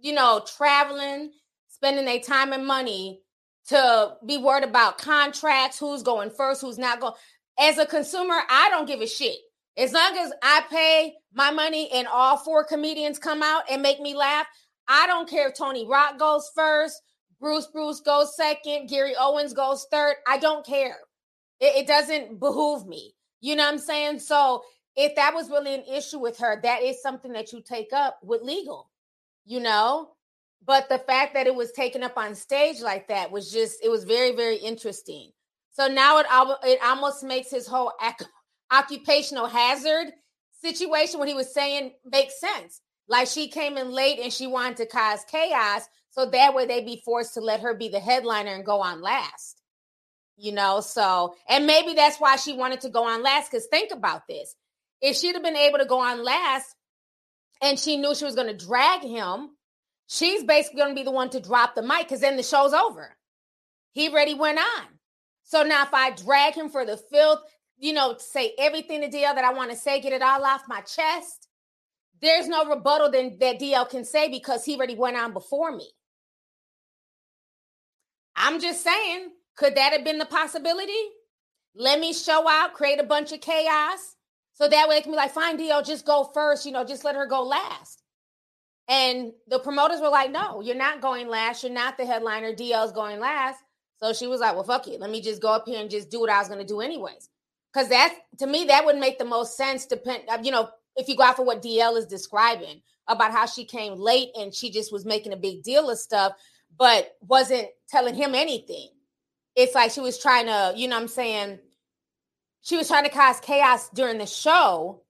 you know, traveling, spending their time and money to be worried about contracts, who's going first, who's not going. As a consumer, I don't give a shit. As long as I pay my money and all four comedians come out and make me laugh, I don't care if Tony Rock goes first, Bruce Bruce goes second, Gary Owens goes third. I don't care. It, it doesn't behoove me. You know what I'm saying? So if that was really an issue with her, that is something that you take up with legal you know but the fact that it was taken up on stage like that was just it was very very interesting so now it it almost makes his whole occupational hazard situation what he was saying makes sense like she came in late and she wanted to cause chaos so that way they'd be forced to let her be the headliner and go on last you know. So, and maybe that's why she wanted to go on last. Because think about this: if she'd have been able to go on last, and she knew she was going to drag him, she's basically going to be the one to drop the mic. Because then the show's over. He already went on. So now, if I drag him for the filth, you know, say everything to DL that I want to say, get it all off my chest. There's no rebuttal then that DL can say because he already went on before me. I'm just saying, could that have been the possibility? Let me show out, create a bunch of chaos. So that way it can be like, fine, DL, just go first, you know, just let her go last. And the promoters were like, no, you're not going last. You're not the headliner. DL's going last. So she was like, well, fuck it. Let me just go up here and just do what I was going to do anyways. Because that, to me, that would make the most sense, depend, uh, you know, if you go out for what DL is describing about how she came late and she just was making a big deal of stuff, but wasn't telling him anything. It's like she was trying to, you know I'm saying? She was trying to cause chaos during the show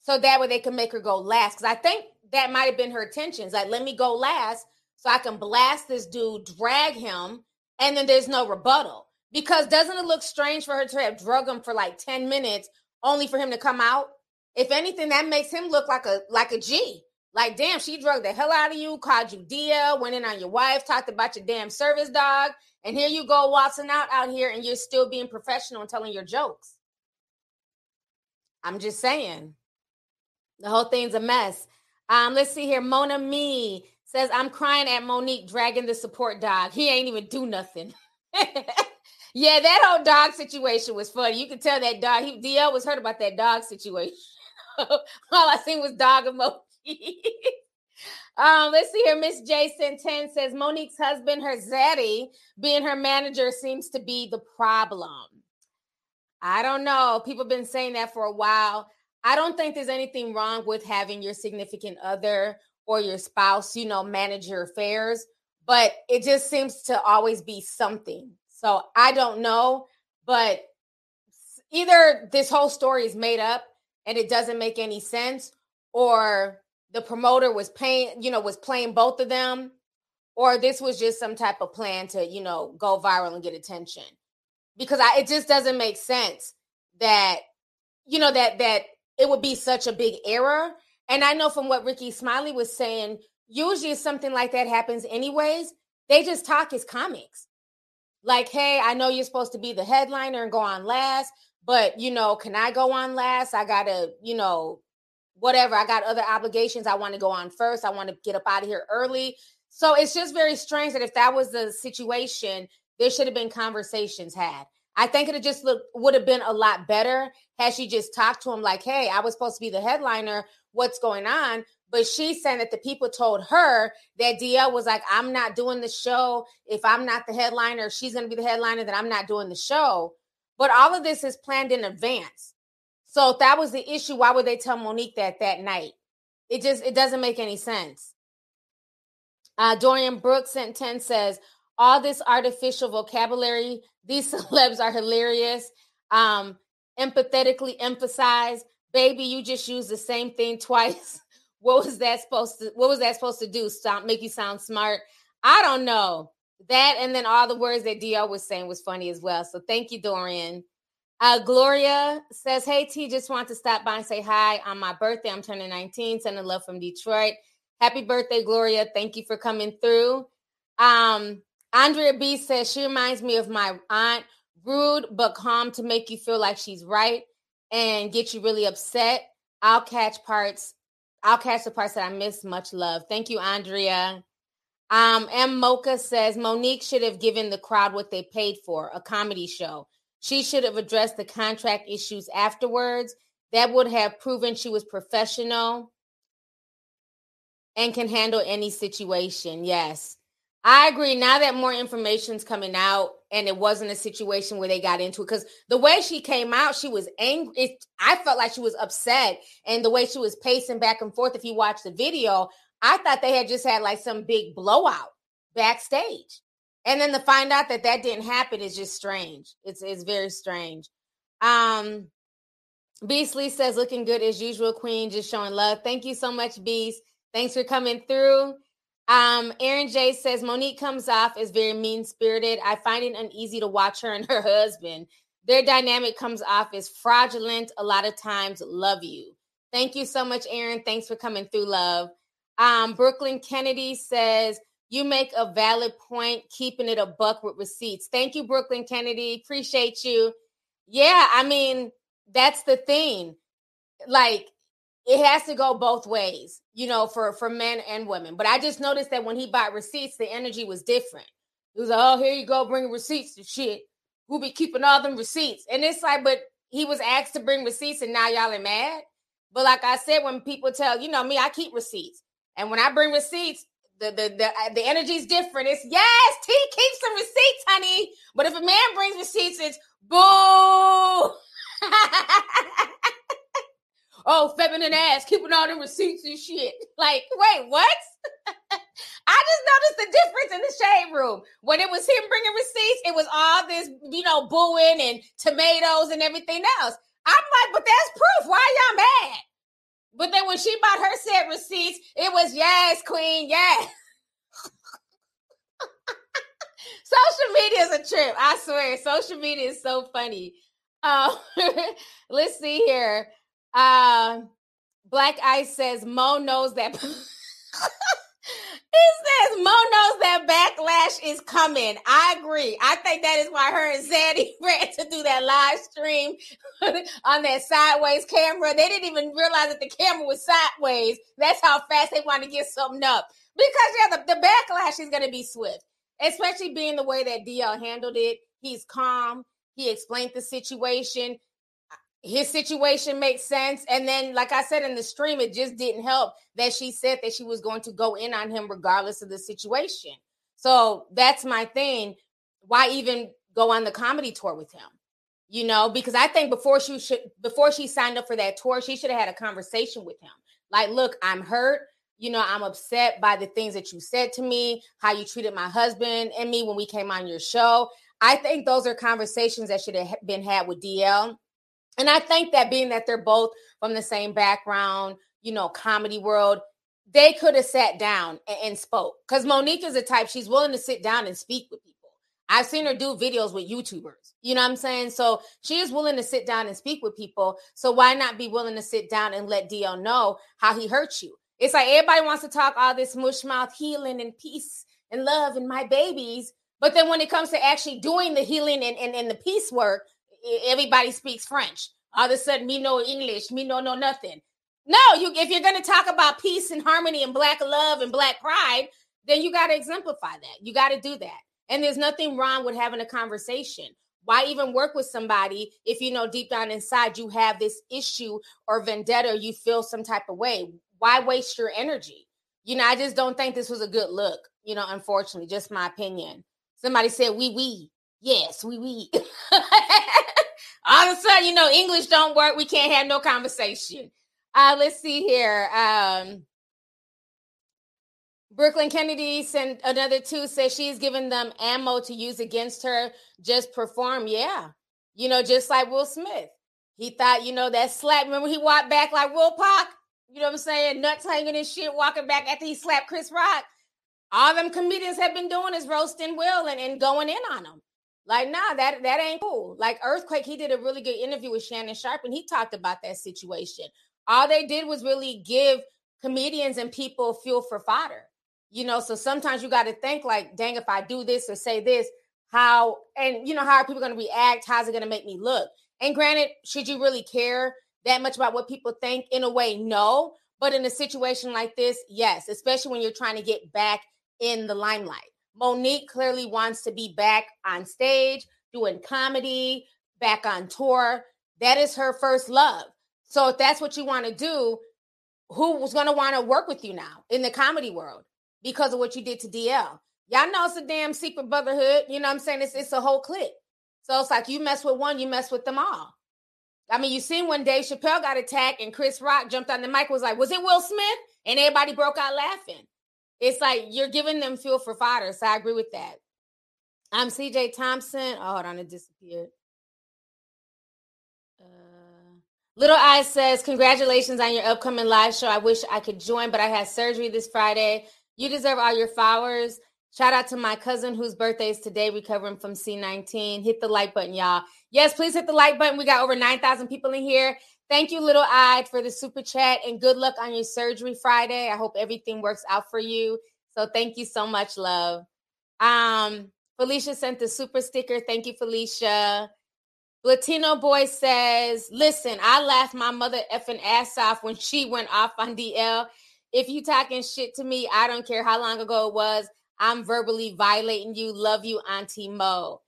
so that way they can make her go last. Because I think that might have been her intentions. Like, let me go last so I can blast this dude, drag him, and then there's no rebuttal. Because doesn't it look strange for her to have drug him for like 10 minutes only for him to come out? If anything, that makes him look like a like a G. Like, damn, she drug the hell out of you, called you DL, went in on your wife, talked about your damn service dog, and here you go waltzing out out here, and you're still being professional and telling your jokes. I'm just saying, the whole thing's a mess. Um, let's see here. Mona Me says, "I'm crying at Monique dragging the support dog. He ain't even do nothing." [laughs] yeah, that whole dog situation was funny. You could tell that dog. He, DL was hurt about that dog situation. [laughs] All I seen was dog emoji. [laughs] um, let's see here. Miss Jason 10 says Monique's husband, her Zaddy, being her manager, seems to be the problem. I don't know. People have been saying that for a while. I don't think there's anything wrong with having your significant other or your spouse, you know, manage your affairs, but it just seems to always be something. So I don't know, but either this whole story is made up and it doesn't make any sense, or the promoter was paying, you know, was playing both of them, or this was just some type of plan to, you know, go viral and get attention. Because I, it just doesn't make sense that, you know, that that it would be such a big error. And I know from what Rickey Smiley was saying, usually something like that happens anyways, they just talk as comics. Like, hey, I know you're supposed to be the headliner and go on last, but you know, can I go on last? I gotta, you know, whatever. I got other obligations. I want to go on first. I want to get up out of here early. So it's just very strange that if that was the situation, there should have been conversations had. I think it just would have been a lot better had she just talked to him like, "Hey, I was supposed to be the headliner. What's going on?" But she's saying that the people told her that DL was like, "I'm not doing the show. If I'm not the headliner, she's going to be the headliner. Then I'm not doing the show." But all of this is planned in advance. So if that was the issue, why would they tell Monique that that night? It just it doesn't make any sense. Uh, Dorian Brooks sent 10 says, all this artificial vocabulary, these [laughs] celebs are hilarious. Um, empathetically emphasize, baby, you just used the same thing twice. [laughs] what was that supposed to what was that supposed to do? Stop make you sound smart? I don't know. That and then all the words that DL was saying was funny as well. So thank you, Dorian. Uh, Gloria says, Hey T, just want to stop by and say hi on my birthday. I'm turning 19, sending love from Detroit. Happy birthday, Gloria. Thank you for coming through. Um, Andrea B says she reminds me of my aunt, rude but calm to make you feel like she's right and get you really upset. I'll catch parts. I'll catch the parts that I miss. Much love. Thank you, Andrea. Um, M. Mocha says Monique should have given the crowd what they paid for a comedy show. She should have addressed the contract issues afterwards. That would have proven she was professional and can handle any situation. Yes. I agree. Now that more information's coming out, and it wasn't a situation where they got into it, because the way she came out, she was angry. It, I felt like she was upset, and the way she was pacing back and forth. If you watch the video, I thought they had just had like some big blowout backstage, and then to find out that that didn't happen is just strange. It's it's very strange. Um, Beastly says, "Looking good as usual, Queen. Just showing love. Thank you so much, Beast. Thanks for coming through." Um, Aaron J says Monique comes off as very mean spirited. I find it uneasy to watch her and her husband. Their dynamic comes off as fraudulent. A lot of times, love you. Thank you so much, Aaron. Thanks for coming through, love. Um, Brooklyn Kennedy says you make a valid point, keeping it a buck with receipts. Thank you, Brooklyn Kennedy. Appreciate you. Yeah, I mean that's the thing. Like it has to go both ways, you know, for for men and women. But I just noticed that when he bought receipts, the energy was different. It was like, oh, here you go, bring receipts to shit. Who be keeping all them receipts? And it's like, but he was asked to bring receipts, and now y'all are mad. But like I said, when people tell, you know me, I keep receipts, and when I bring receipts, the the the, uh, the energy is different. It's yes, T keeps some receipts, honey. But if a man brings receipts, it's boo. [laughs] oh, feminine ass, keeping all the receipts and shit. [laughs] Like, wait, what? [laughs] I just noticed the difference in the shade room. When it was him bringing receipts, it was all this, you know, booing and tomatoes and everything else. I'm like, but that's proof. Why y'all mad? But then when she bought her set receipts, it was yes, queen, yes. [laughs] social media is a trip. I swear, social media is so funny. Uh, let's see here. Uh, Black Ice says Mo knows that. [laughs] He says Mo knows that backlash is coming. I agree. I think that is why her and Zaddy [laughs] ran to do that live stream [laughs] on that sideways camera. They didn't even realize that the camera was sideways. That's how fast they want to get something up. Because yeah, the, the backlash is going to be swift, especially being the way that DL handled it. He's calm. He explained the situation his situation makes sense. And then, like I said in the stream, it just didn't help that she said that she was going to go in on him regardless of the situation. So that's my thing. Why even go on the comedy tour with him? You know, because I think before she should before she signed up for that tour, she should have had a conversation with him. Like, look, I'm hurt. You know, I'm upset by the things that you said to me, how you treated my husband and me when we came on your show. I think those are conversations that should have been had with DL and I think that being that they're both from the same background, you know, comedy world, they could have sat down and, and spoke. Because Monique is a type, she's willing to sit down and speak with people. I've seen her do videos with YouTubers. You know what I'm saying? So she is willing to sit down and speak with people. So why not be willing to sit down and let DL know how he hurt you? It's like everybody wants to talk all this mush mouth healing and peace and love and my babies. But then when it comes to actually doing the healing and, and, and the peace work, everybody speaks French. All of a sudden, me know English, me know know nothing. No, you if you're going to talk about peace and harmony and black love and black pride, then you got to exemplify that. You got to do that. And there's nothing wrong with having a conversation. Why even work with somebody if you know deep down inside you have this issue or vendetta, you feel some type of way? Why waste your energy? You know, I just don't think this was a good look, you know, unfortunately, just my opinion. Somebody said, we, we. Yes, we, we. [laughs] all of a sudden, you know, English don't work. We can't have no conversation. Uh, let's see here. Um, Brooklyn Kennedy sent another two says she's giving them ammo to use against her. Just perform, yeah. You know, just like Will Smith. He thought, you know, that slap. Remember he walked back like Will Pac? You know what I'm saying? Nuts hanging and shit, walking back after he slapped Chris Rock. All them comedians have been doing is roasting Will and, and going in on him. Like, nah, that that ain't cool. Like Earthquake, he did a really good interview with Shannon Sharpe, and he talked about that situation. All they did was really give comedians and people fuel for fodder. You know, so sometimes you got to think like, dang, if I do this or say this, how and you know, how are people to react? How's it to make me look? And granted, should you really care that much about what people think? In a way, no. But in a situation like this, yes, especially when you're trying to get back in the limelight. Monique clearly wants to be back on stage, doing comedy, back on tour. That is her first love. So if that's what you want to do, who's going to want to work with you now in the comedy world because of what you did to DL? Y'all know it's a damn secret brotherhood. You know what I'm saying? It's, it's a whole clique. So it's like you mess with one, you mess with them all. I mean, you seen when Dave Chappelle got attacked and Chris Rock jumped on the mic was like, was it Will Smith? And everybody broke out laughing. It's like you're giving them fuel for fodder. So I agree with that. I'm CJ Thompson. Oh, hold on, it disappeared. Uh, Little Eyes says, Congratulations on your upcoming live show. I wish I could join, but I had surgery this Friday. You deserve all your flowers. Shout out to my cousin whose birthday is today, recovering from C19. Hit the like button, y'all. Yes, please hit the like button. We got over 9,000 people in here. Thank you, Little Eyed, for the super chat and good luck on your surgery Friday. I hope everything works out for you. So thank you so much, love. Um, Felicia sent the super sticker. Thank you, Felicia. Latino boy says, "Listen, I laughed my mother effing ass off when she went off on DL. If you talking shit to me, I don't care how long ago it was. I'm verbally violating you. Love you, Auntie Mo."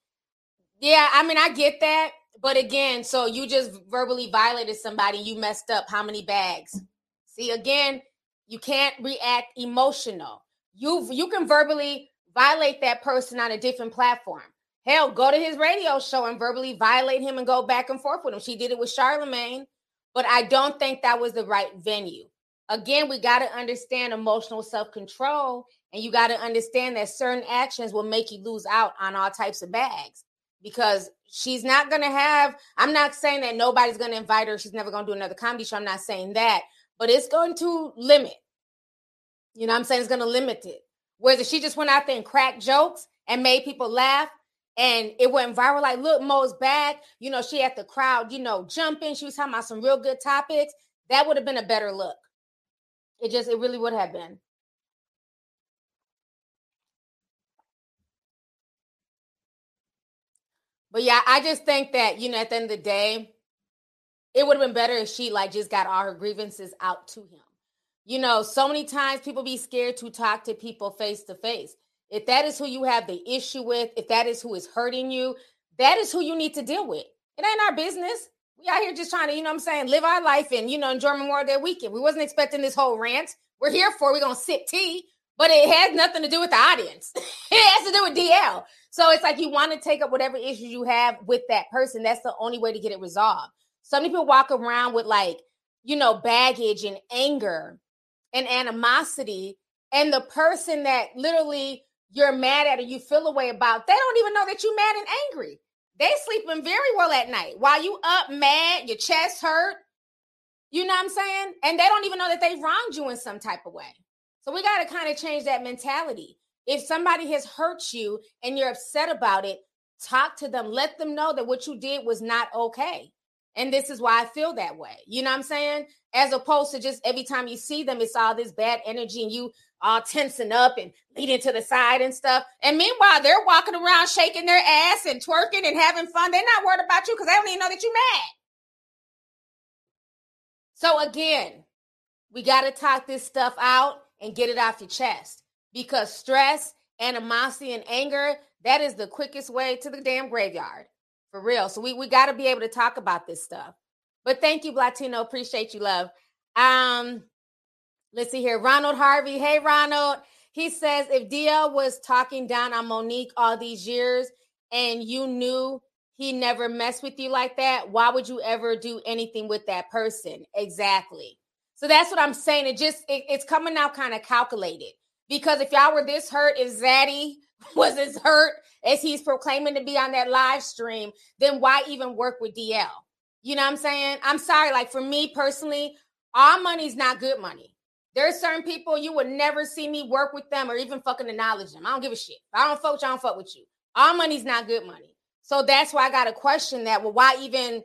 Yeah, I mean, I get that, but again, so you just verbally violated somebody. You messed up. How many bags? See, again, you can't react emotional. You you can verbally violate that person on a different platform. Hell, go to his radio show and verbally violate him and go back and forth with him. She did it with Charlemagne, but I don't think that was the right venue. Again, we got to understand emotional self control, and you got to understand that certain actions will make you lose out on all types of bags because she's not going to have. I'm not saying that nobody's going to invite her. She's never going to do another comedy show. I'm not saying that, but it's going to limit. You know I'm saying? It's going to limit it. Whereas if she just went out there and cracked jokes and made people laugh, and it went viral. Like, look, Mo's back. You know, she had the crowd, you know, jumping. She was talking about some real good topics. That would have been a better look. It just, it really would have been. But yeah, I just think that, you know, at the end of the day, it would have been better if she like just got all her grievances out to him. You know, so many times people be scared to talk to people face to face. If that is who you have the issue with, if that is who is hurting you, that is who you need to deal with. It ain't our business. We out here just trying to, you know I'm saying, live our life and, you know, enjoy Memorial Day weekend. We wasn't expecting this whole rant. We're here for We're going to sip tea, but it has nothing to do with the audience. [laughs] it has to do with DL. So it's like you want to take up whatever issues you have with that person. That's the only way to get it resolved. So many people walk around with like, you know, baggage and anger and animosity. And the person that literally you're mad at or you feel a way about, they don't even know that you're mad and angry. They sleeping very well at night while you up mad, your chest hurt. You know what I'm saying? And they don't even know that they wronged you in some type of way. So we got to kind of change that mentality. If somebody has hurt you and you're upset about it, talk to them. Let them know that what you did was not okay. And this is why I feel that way. You know what I'm saying? As opposed to just every time you see them, it's all this bad energy and you all tensing up and leading to the side and stuff. And meanwhile, they're walking around shaking their ass and twerking and having fun. They're not worried about you because they don't even know that you're mad. So again, we got to talk this stuff out and get it off your chest because stress, animosity, and anger, that is the quickest way to the damn graveyard. For real. So we, we got to be able to talk about this stuff. But thank you, Latino. Appreciate you, love. Um, let's see here. Ronald Harvey. Hey, Ronald. He says if DL was talking down on Monique all these years and you knew he never messed with you like that, why would you ever do anything with that person? Exactly. So that's what I'm saying. It just it, it's coming out kind of calculated because if y'all were this hurt, if Zaddy [laughs] was as hurt as he's proclaiming to be on that live stream, then why even work with DL? You know what I'm saying? I'm sorry. Like for me personally, our money's not good money. There's certain people you would never see me work with them or even fucking acknowledge them. I don't give a shit. I don't fuck I don't fuck with you. Our money's not good money. So that's why I got a question that. Well, why even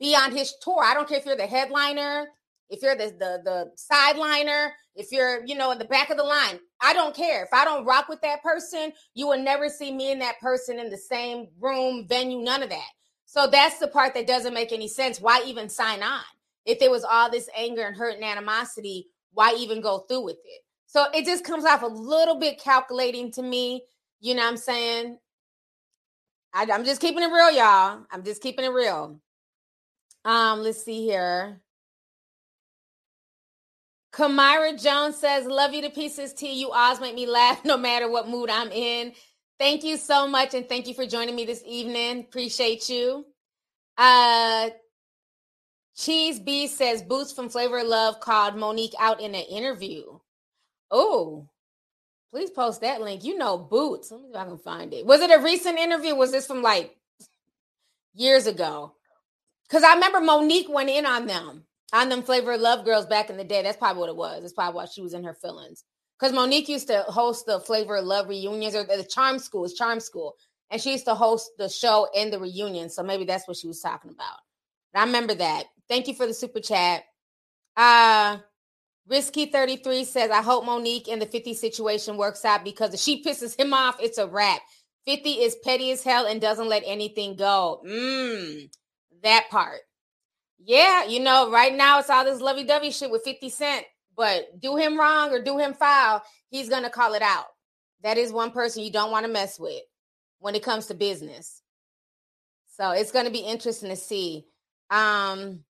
be on his tour? I don't care if you're the headliner, if you're the the, the sideliner, if you're, you know, in the back of the line. I don't care. If I don't rock with that person, you will never see me and that person in the same room, venue, none of that. So that's the part that doesn't make any sense. Why even sign on? If there was all this anger and hurt and animosity, why even go through with it? So it just comes off a little bit calculating to me. You know what I'm saying? I, I'm just keeping it real, y'all. I'm just keeping it real. Um, let's see here. Kamira Jones says, Love you to pieces, T. You always make me laugh no matter what mood I'm in. Thank you so much. And thank you for joining me this evening. Appreciate you. Uh, Cheese B says, Boots from Flavor Love called Monique out in an interview. Oh, please post that link. You know, Boots. Let me see if I can find it. Was it a recent interview? Was this from like years ago? Because I remember Monique went in on them on them flavor love girls back in the day. That's probably what it was. That's probably why she was in her feelings. because Monique used to host the Flavor Love reunions or the Charm School, it's Charm School, and she used to host the show and the reunion. So maybe that's what she was talking about. I remember that. Thank you for the super chat. Uh Risky 33 says, I hope Monique in the 50 situation works out because if she pisses him off, it's a wrap. 50 is petty as hell and doesn't let anything go. Mmm, that part. Yeah, you know, right now it's all this lovey dovey shit with 50 Cent, but do him wrong or do him foul, he's going to call it out. That is one person you don't want to mess with when it comes to business. So it's going to be interesting to see. Um,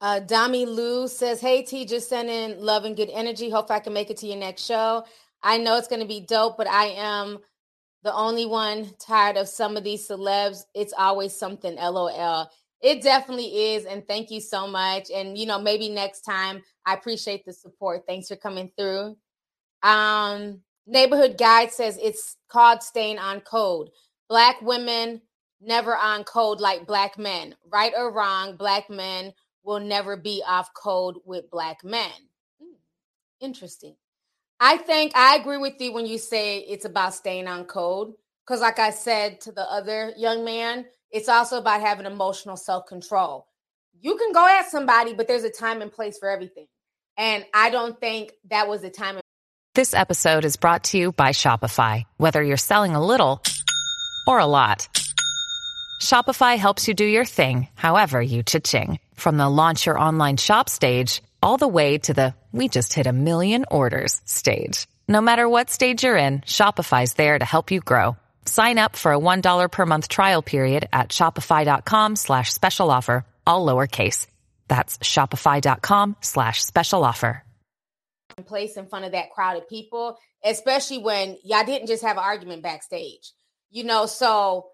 uh, Dami Lou says, Hey T, just send in love and good energy. Hope I can make it to your next show. I know it's going to be dope, but I am the only one tired of some of these celebs. It's always something, lol. It definitely is. And thank you so much. And, you know, maybe next time I appreciate the support. Thanks for coming through. Um, Neighborhood Guide says it's called staying on code. Black women never on code like black men. Right or wrong, black men will never be off code with black men. Hmm, interesting. I think I agree with you when you say it's about staying on code. Because, like I said to the other young man, it's also about having emotional self control. You can go at somebody, but there's a time and place for everything. And I don't think that was the time. This episode is brought to you by Shopify. Whether you're selling a little or a lot, Shopify helps you do your thing, however you cha-ching. From the launch your online shop stage, all the way to the we just hit a million orders stage. No matter what stage you're in, Shopify's there to help you grow. Sign up for a $1 per month trial period at shopify.com slash special offer, all lowercase. That's shopify.com slash special offer. Place in front of that crowd of people, especially when y'all didn't just have an argument backstage. You know, so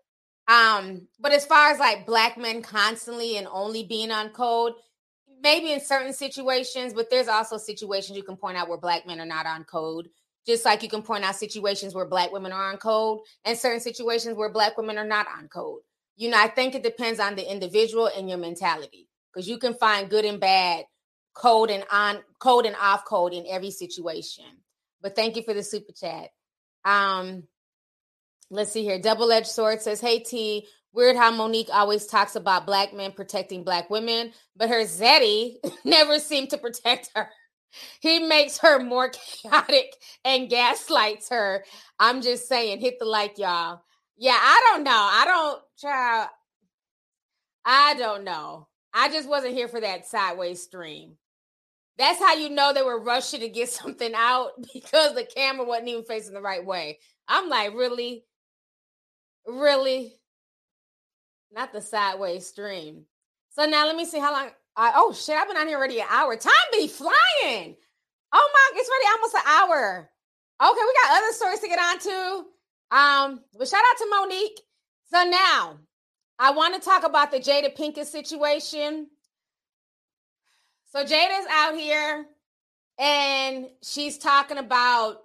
um, but as far as like black men constantly and only being on code, maybe in certain situations, but there's also situations you can point out where black men are not on code. Just like you can point out situations where black women are on code and certain situations where black women are not on code. You know, I think it depends on the individual and your mentality because you can find good and bad code and on code and off code in every situation. But thank you for the super chat. Um, let's see here. Double edged sword says, Hey T, Weird how Monique always talks about black men protecting black women, but her Zaddy [laughs] never seemed to protect her. He makes her more [laughs] chaotic and gaslights her. I'm just saying, hit the like, y'all. Yeah, I don't know. I don't, child. I don't know. I just wasn't here for that sideways stream. That's how you know they were rushing to get [laughs] something out because the camera wasn't even facing the right way. I'm like, really? Really? not the sideways stream. So now let me see how long. I, oh shit, I've been on here already an hour. Time be flying. Oh my, it's already almost an hour. Okay, we got other stories to get on to. Um, but shout out to Monique. So now I want to talk about the Jada Pinkett situation. So Jada's out here and she's talking about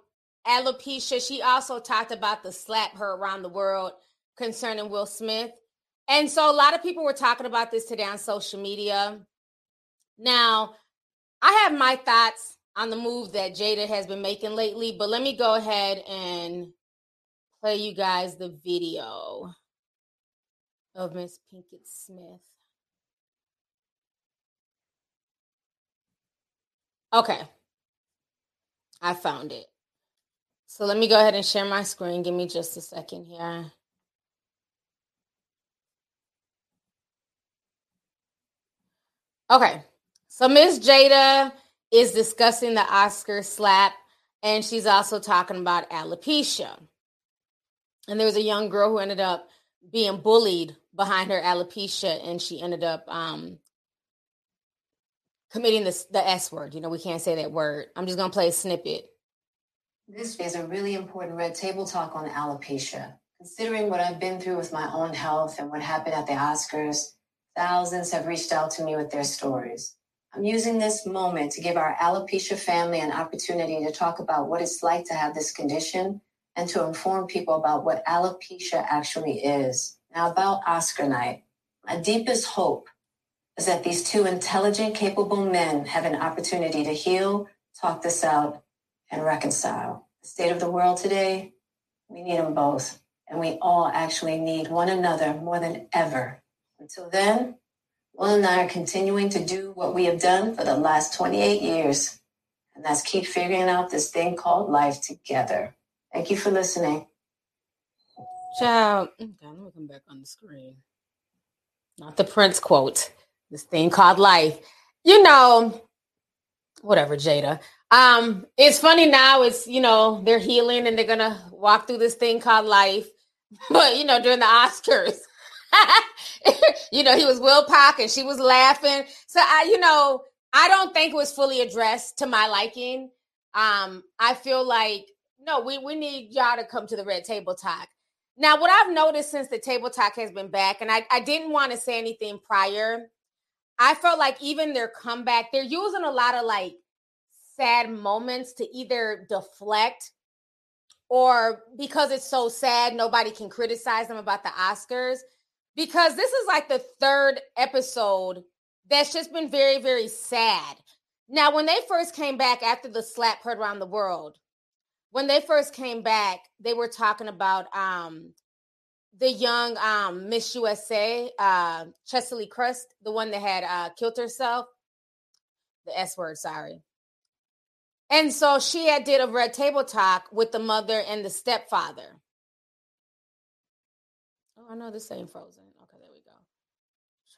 alopecia. She also talked about the slap her around the world concerning Will Smith. And so a lot of people were talking about this today on social media. Now, I have my thoughts on the move that Jada has been making lately, but let me go ahead and play you guys the video of Miss Pinkett Smith. Okay. I found it. So let me go ahead and share my screen. Give me just a second here. Okay. So Miss Jada is discussing the Oscar slap, and she's also talking about alopecia. And there was a young girl who ended up being bullied behind her alopecia, and she ended up um, committing the, the S word. You know, we can't say that word. I'm just to play a snippet. This is a really important red table talk on alopecia. Considering what I've been through with my own health and what happened at the Oscars, Thousands have reached out to me with their stories. I'm using this moment to give our alopecia family an opportunity to talk about what it's like to have this condition and to inform people about what alopecia actually is. Now, about Oscar night, my deepest hope is that these two intelligent, capable men have an opportunity to heal, talk this out, and reconcile. The state of the world today, we need them both. And we all actually need one another more than ever. Until then, Will and I are continuing to do what we have done for the last 28 years, and that's keep figuring out this thing called life together. Thank you for listening. Child, okay, let me come back on the screen. Not the Prince quote. This thing called life. You know, whatever, Jada. Um, it's funny now. It's you know they're healing and they're gonna walk through this thing called life. [laughs] But you know during the Oscars, [laughs] [laughs] you know he was Will Pack and she was laughing. So I, you know, I don't think it was fully addressed to my liking. Um, I feel like no, we we need y'all to come to the red table talk. Now, what I've noticed since the table talk has been back, and I, I didn't want to say anything prior, I felt like even their comeback, they're using a lot of like sad moments to either deflect or because it's so sad, nobody can criticize them about the Oscars. Because this is like the third episode that's just been very, very sad. Now, when they first came back after the slap heard around the world, when they first came back, they were talking about um the young um Miss USA, uh Cheslie Kryst, the one that had uh killed herself. The S word, sorry. And so she had did a red table talk with the mother and the stepfather. Oh, I know this ain't frozen. Okay, there we go.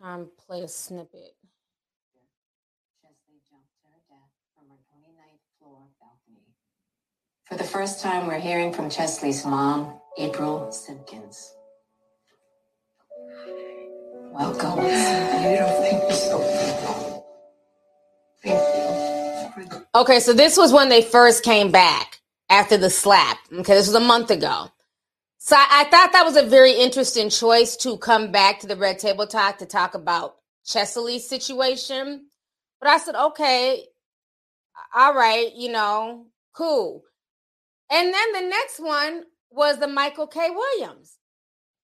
Try and play a snippet. Cheslie jumped to her death from her 29th floor balcony. For the first time, we're hearing from Cheslie's mom, April Simpkins. Welcome. Thank you so much. Thank you. Okay, so this was when they first came back after the slap. Okay, this was a month ago. So I, I thought that was a very interesting choice to come back to the Red Table Talk to talk about Cheslie's situation. But I said, okay, all right, you know, cool. And then the next one was the Michael K. Williams.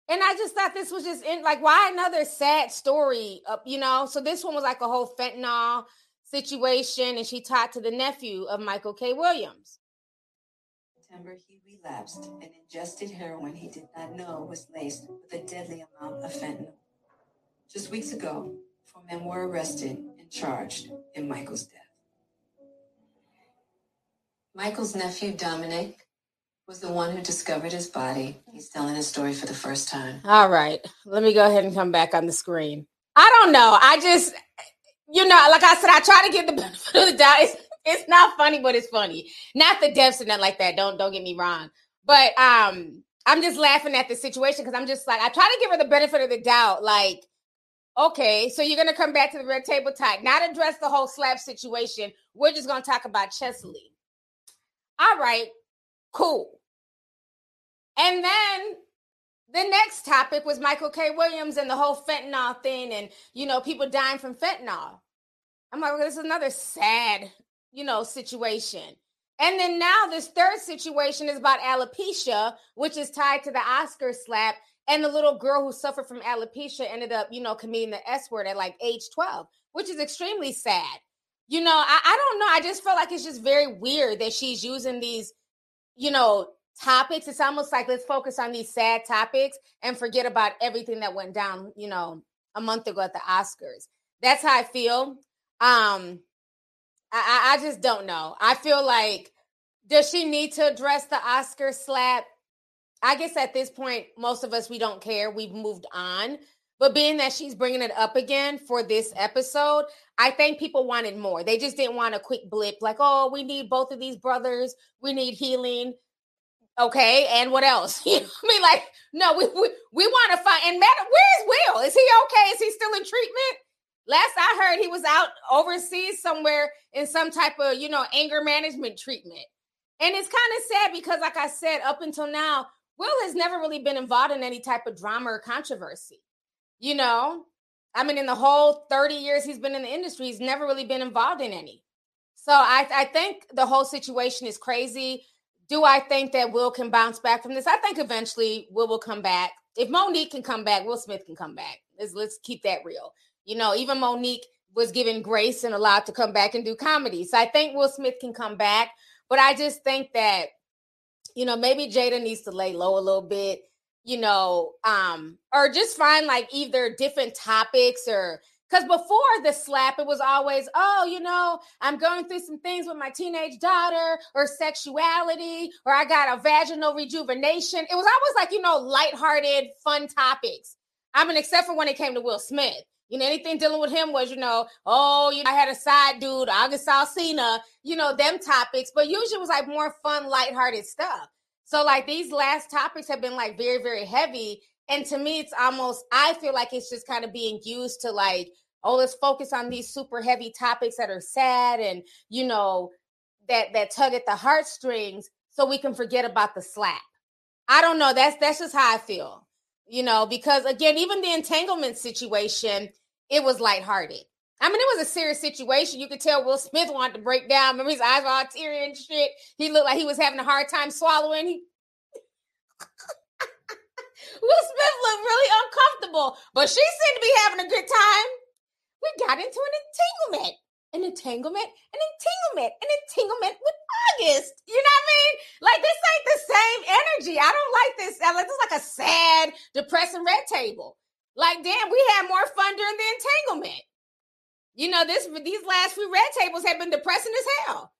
And I just thought this was just in like why another sad story, you know? So this one was like a whole fentanyl situation, and she talked to the nephew of Michael K. Williams. September, he relapsed and ingested heroin he did not know was laced with a deadly amount of fentanyl. Just weeks ago, four men were arrested and charged in Michael's death. Michael's nephew, Dominic, was the one who discovered his body. He's telling his story for the first time. All right, let me go ahead and come back on the screen. I don't know. I just, you know, like I said, I try to get the benefit of the doubt. It's, not funny, but it's funny. Not the deaths and nothing like that. Don't don't get me wrong. But um, I'm just laughing at the situation because I'm just like I try to give her the benefit of the doubt. Like, okay, so you're gonna come back to the red table talk, not address the whole slap situation. We're just gonna talk about Cheslie. All right, cool. And then the next topic was Michael K. Williams and the whole fentanyl thing, and you know, people dying from fentanyl. I'm like, well, this is another sad, you know, situation. And then now this third situation is about alopecia, which is tied to the Oscar slap. And the little girl who suffered from alopecia ended up, you know, committing the S word at like age 12, which is extremely sad. You know, I, I don't know. I just feel like it's just very weird that she's using these, you know, topics. It's almost like let's focus on these sad topics and forget about everything that went down, you know, a month ago at the Oscars. That's how I feel. Um, I, I just don't know. I feel like does she need to address the Oscar slap? I guess at this point, most of us we don't care. We've moved on. But being that she's bringing it up again for this episode, I think people wanted more. They just didn't want a quick blip like, oh, we need both of these brothers. We need healing. Okay, and what else? [laughs] You know, I mean, like, no, we we, we want to find. And matter, where's Will? Is he okay? Is he still in treatment? Last I heard, he was out overseas somewhere in some type of, you know, anger management treatment. And it's kind of sad because, like I said, up until now, Will has never really been involved in any type of drama or controversy. You know, I mean, in the whole 30 years he's been in the industry, he's never really been involved in any. So I, I think the whole situation is crazy. Do I think that Will can bounce back from this? I think eventually Will will come back. If Mo'Nique can come back, Will Smith can come back. Let's, let's keep that real. You know, even Mo'Nique was given grace and allowed to come back and do comedy. So I think Will Smith can come back, but I just think that you know maybe Jada needs to lay low a little bit, you know, um, or just find like either different topics or because before the slap, it was always, oh, you know, I'm going through some things with my teenage daughter or sexuality, or I got a vaginal rejuvenation. It was always like, you know, lighthearted, fun topics. I mean, except for when it came to Will Smith. You know, anything dealing with him was, you know, oh, you know, I had a side dude, August Alsina, you know, them topics, but usually it was like more fun, lighthearted stuff. So, like, these last topics have been like very, very heavy. And to me, it's almost, I feel like it's just kind of being used to like, oh, let's focus on these super heavy topics that are sad and, you know, that that tug at the heartstrings so we can forget about the slap. I don't know. That's that's just how I feel. You know, because again, even the entanglement situation, it was lighthearted. I mean, it was a serious situation. You could tell Will Smith wanted to break down. Remember, his eyes were all teary and shit. He looked like he was having a hard time swallowing. He [laughs] Will Smith looked really uncomfortable, but she seemed to be having a good time. We got into an entanglement, an entanglement, an entanglement, an entanglement with August. You know what I mean? Like this ain't the same energy. I don't like this. Like this is like a sad, depressing red table. Like, damn, we had more fun during the entanglement. You know, this these last few red tables have been depressing as hell.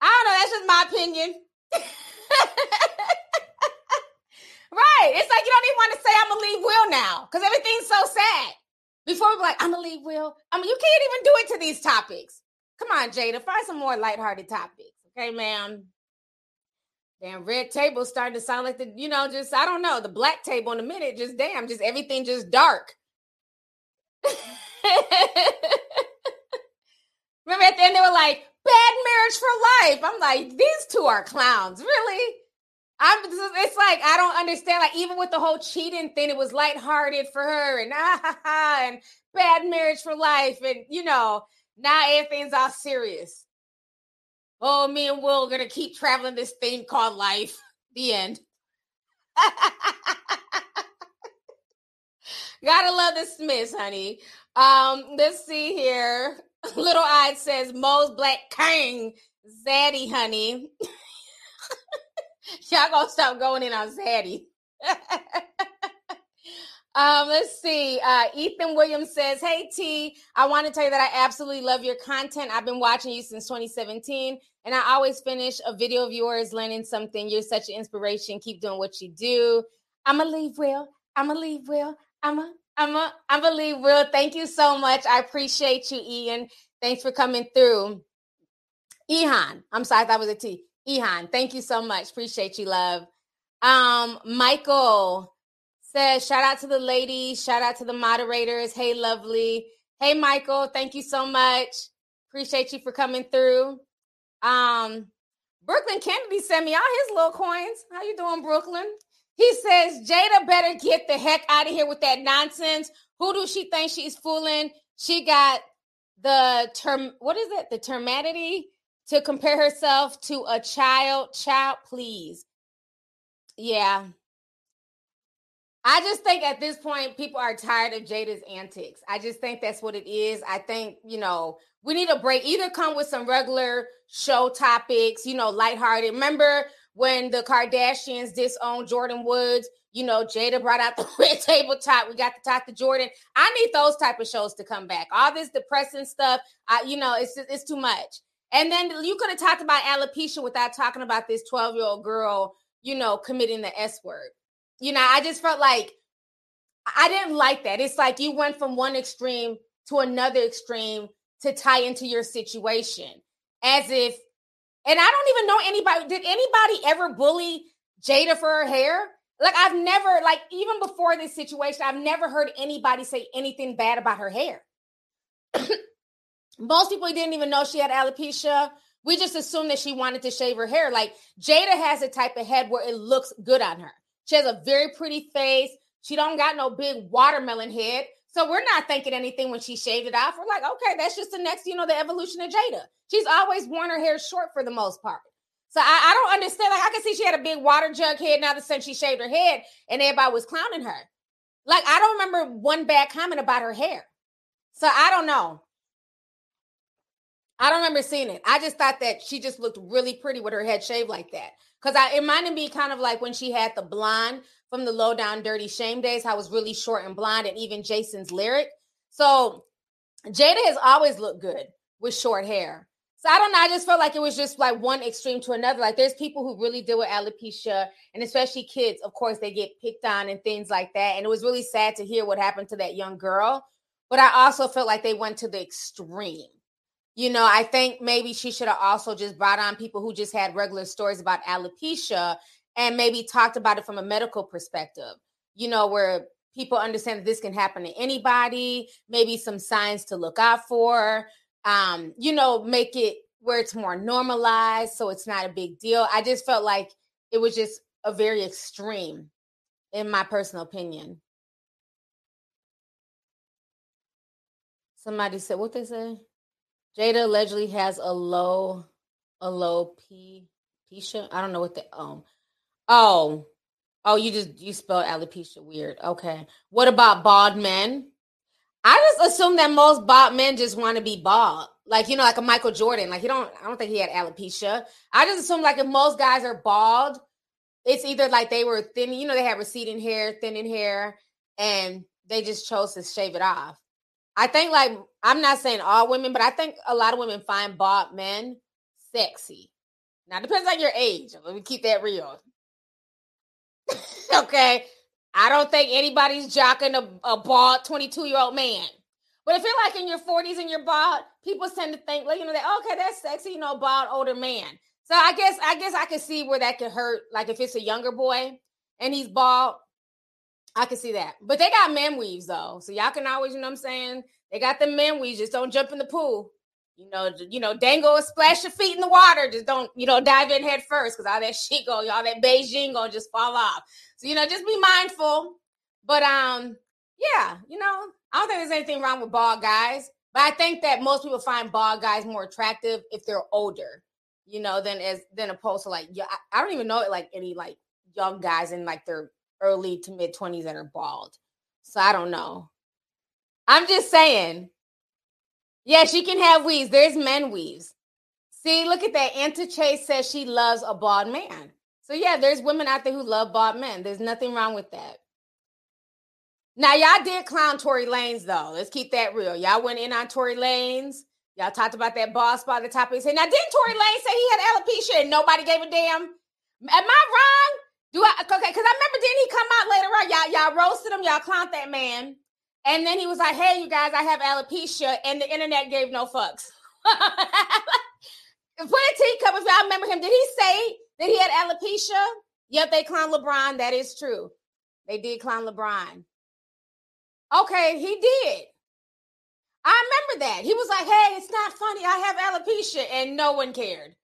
I don't know. That's just my opinion. [laughs] Right. It's like you don't even want to say I'm gonna leave Will now because everything's so sad. Before we're like, I'm gonna leave Will. I mean, you can't even do it to these topics. Come on, Jada, find some more lighthearted topics. Okay, ma'am. Damn, red table starting to sound like the, you know, just I don't know, the black table in a minute. Just damn, just everything just dark. [laughs] Remember at the end they were like, bad marriage for life. I'm like, these two are clowns, really? I'm it's like I don't understand. Like even with the whole cheating thing, it was lighthearted for her and [laughs] ah, and bad marriage for life, and you know now everything's all serious. Oh, me and Will are gonna keep traveling this thing called life. The end. [laughs] Gotta love the Smiths, honey. Um, let's see here. [laughs] Little Eyed says Mo's Black King, Zaddy, honey. [laughs] Y'all gonna stop going in on Zaddy. [laughs] um, let's see. Uh, Ethan Williams says, Hey T, I want to tell you that I absolutely love your content. I've been watching you since 2017, and I always finish a video of yours learning something. You're such an inspiration. Keep doing what you do. I'ma leave Will. I'ma leave Will. I'ma I'm a I'm a leave Will. Thank you so much. I appreciate you, Ian. Thanks for coming through. Ihan. I'm sorry, that was a T. Ihan, thank you so much. Appreciate you, love. Um, Michael says, shout out to the ladies, shout out to the moderators. Hey, lovely. Hey, Michael, thank you so much. Appreciate you for coming through. Um, Brooklyn Kennedy sent me all his little coins. How you doing, Brooklyn? He says Jada better get the heck out of here with that nonsense. Who do she think she's fooling? She got the term. What is it? The termatity to compare herself to a child. Child, please. Yeah. I just think at this point, people are tired of Jada's antics. I just think that's what it is. I think, you know, we need a break. Either come with some regular show topics, you know, lighthearted. Remember when the Kardashians disowned Jordyn Woods? You know, Jada brought out the [laughs] red table talk. We got to talk to Jordyn. I need those type of shows to come back. All this depressing stuff, I, you know, it's it's too much. And then you could have talked about alopecia without talking about this 12 year old girl, you know, committing the S word. You know, I just felt like I didn't like that. It's like you went from one extreme to another extreme to tie into your situation as if, and I don't even know anybody. Did anybody ever bully Jada for her hair? Like, I've never, like, even before this situation, I've never heard anybody say anything bad about her hair. Most people didn't even know she had alopecia. We just assumed that she wanted to shave her hair. Like Jada has a type of head where it looks good on her. She has a very pretty face. She don't got no big watermelon head. So we're not thinking anything when she shaved it off. We're like, okay, that's just the next, you know, the evolution of Jada. She's always worn her hair short for the most part. So I, I don't understand. Like I can see she had a big water jug head now that since she shaved her head and everybody was clowning her. Like I don't remember one bad comment about her hair. So I don't know. I don't remember seeing it. I just thought that she just looked really pretty with her head shaved like that. Cause I it reminded me kind of like when she had the blonde from the low down dirty shame days, how it was really short and blonde, and even Jason's lyric. So Jada has always looked good with short hair. So I don't know. I just felt like it was just like one extreme to another. Like there's people who really deal with alopecia, and especially kids. Of course, they get picked on and things like that. And it was really sad to hear what happened to that young girl. But I also felt like they went to the extreme. You know, I think maybe she should have also just brought on people who just had regular stories about alopecia and maybe talked about it from a medical perspective. You know, where people understand that this can happen to anybody, maybe some signs to look out for um, you know, make it where it's more normalized so it's not a big deal. I just felt like it was just a very extreme, in my personal opinion. Somebody said what they say. Jada allegedly has a low, a low P alopecia. I don't know what the um. Oh, oh, you just you spelled alopecia weird. Okay. What about bald men? I just assume that most bald men just want to be bald. Like, you know, like a Michael Jordan. Like, he don't, I don't think he had alopecia. I just assume, like, if most guys are bald, it's either like they were thin, you know, they have receding hair, thinning hair, and they just chose to shave it off. I think, like, I'm not saying all women, but I think a lot of women find bald men sexy. Now, it depends on your age. Let me keep that real. [laughs] okay. I don't think anybody's jocking a, a bald 22 year old man. But if you're like in your 40s and you're bald, people tend to think, like, you know, that okay, that's sexy, you know, bald older man. So I guess I guess I could see where that could hurt. Like if it's a younger boy and he's bald, I can see that. But they got men weaves though. So y'all can always, you know what I'm saying? They got the men weaves. Just don't jump in the pool. You know, you know, dango splash your feet in the water. Just don't, you know, dive in head first because all that shit go, all that Beijing gonna just fall off. So, you know, just be mindful. But um, yeah, you know, I don't think there's anything wrong with bald guys. But I think that most people find bald guys more attractive if they're older, you know, than as than opposed to like yeah, I, I don't even know like any like young guys in like their early to mid 20s that are bald. So I don't know. I'm just saying. Yeah, she can have weaves. There's men weaves. See, look at that. Anta Chase says she loves a bald man. So yeah, there's women out there who love bald men. There's nothing wrong with that. Now y'all did clown Tory Lanez though. Let's keep that real. Y'all went in on Tory Lanez. Y'all talked about that bald spot the top of his head. Now didn't Tory Lanez say he had alopecia and nobody gave a damn? Am I wrong? Do I okay? Because I remember didn't he come out later on? Y'all y'all roasted him. Y'all clowned that man, and then he was like, "Hey, you guys, I have alopecia," and the internet gave no fucks. [laughs] Put a teacup if y'all remember him. Did he say that he had alopecia? Yep, they clown LeBron. That is true. They did clown LeBron. Okay, he did. I remember that. He was like, hey, it's not funny. I have alopecia. And no one cared.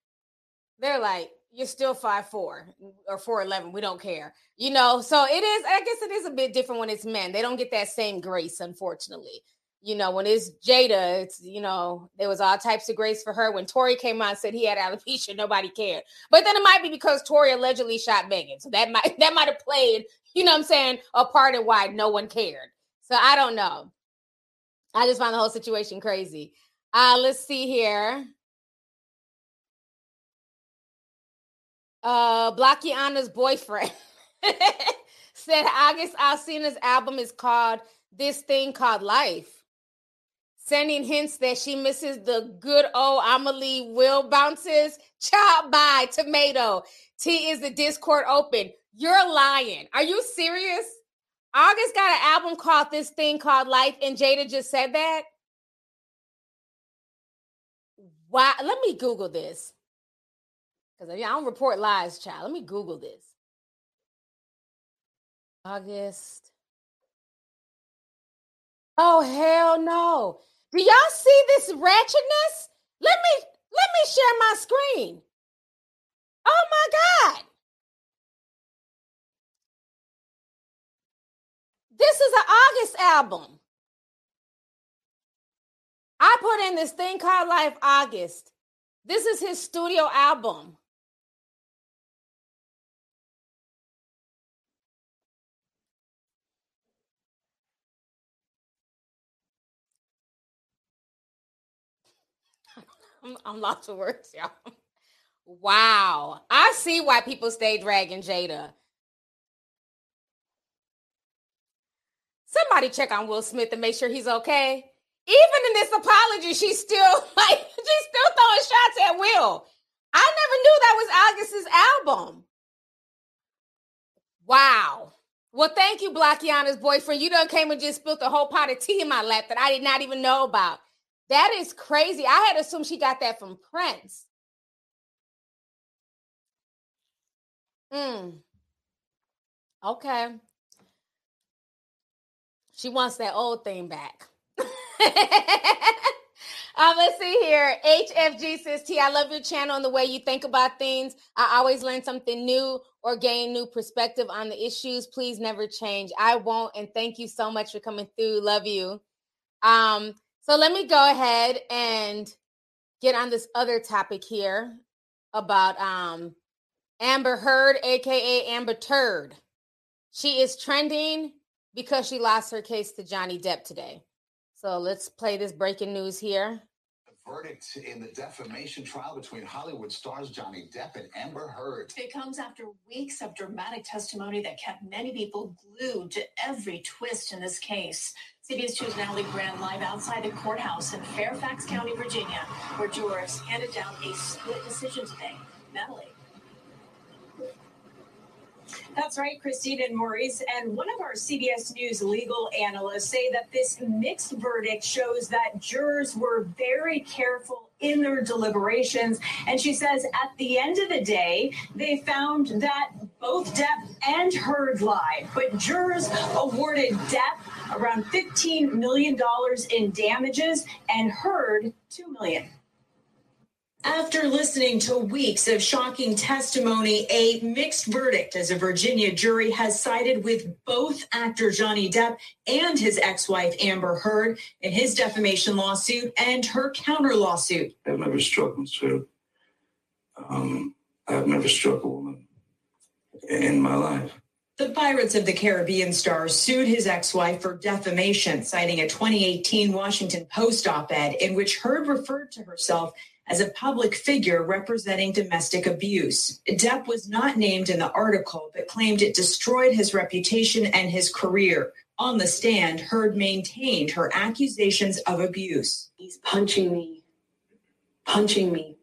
They're like, you're still five four or 4'11. We don't care. You know, so it is, I guess it is a bit different when it's men. They don't get that same grace, unfortunately you know, when it's Jada, it's you know, there was all types of grace for her. When Tory came on and said he had alopecia, nobody cared. But then it might be because Tory allegedly shot Megan. So that might that might have played, you know I'm saying, a part in why no one cared. So I don't know. I just find the whole situation crazy. Uh let's see here. Uh Blackiana's boyfriend [laughs] said August Alsina's album is called This Thing Called Life sending hints that she misses the good old Amelie Will bounces. Chop by tomato. T is the Discord open. You're lying. Are you serious? August got an album called This Thing Called Life, and Jada just said that. Why? Let me Google this. Because I don't report lies, child. Let me Google this. August. Oh, hell no. Do y'all see this wretchedness? Let me let me share my screen. Oh my God. This is an August album. I put in this thing called Life August. This is his studio album. I'm, I'm lost for words, [laughs] y'all. Wow. I see why people stay dragging Jada. Somebody check on Will Smith and make sure he's okay. Even in this apology, she's still [laughs] like she's still throwing shots at Will. I never knew that was August's album. Wow. Well, thank you, Blackiana's boyfriend. You done came and just spilled a whole pot of tea in my lap that I did not even know about. That is crazy. I had assumed she got that from Prince. Hmm. Okay. She wants that old thing back. [laughs] um, let's see here. HFG says, T, I love your channel and the way you think about things. I always learn something new or gain new perspective on the issues. Please never change. I won't. And thank you so much for coming through. Love you. Um, so let me go ahead and get on this other topic here about um Amber Heard, aka Amber Turd. She is trending because she lost her case to Johnny Depp today. So let's play this breaking news here. Verdict in the defamation trial between Hollywood stars Johnny Depp and Amber Heard. It comes after weeks of dramatic testimony that kept many people glued to every twist in this case. CBS 2's Natalie Grant live outside the courthouse in Fairfax County, Virginia, where jurors handed down a split decision today. Natalie. That's right, Christine and Maurice. And one of our CBS News legal analysts say that this mixed verdict shows that jurors were very careful in their deliberations. And she says at the end of the day, they found that both Depp and Heard lied. But jurors awarded Depp around $15 million in damages and Heard $2 million. After listening to weeks of shocking testimony, a mixed verdict as a Virginia jury has sided with both actor Johnny Depp and his ex wife Amber Heard in his defamation lawsuit and her counter lawsuit. I've never struck Sue. Um, I've never struck a woman in my life. The Pirates of the Caribbean star sued his ex wife for defamation, citing a 2018 Washington Post op ed in which Heard referred to herself as a public figure representing domestic abuse. Depp was not named in the article, but claimed it destroyed his reputation and his career. On the stand, Heard maintained her accusations of abuse. He's punching me, punching me,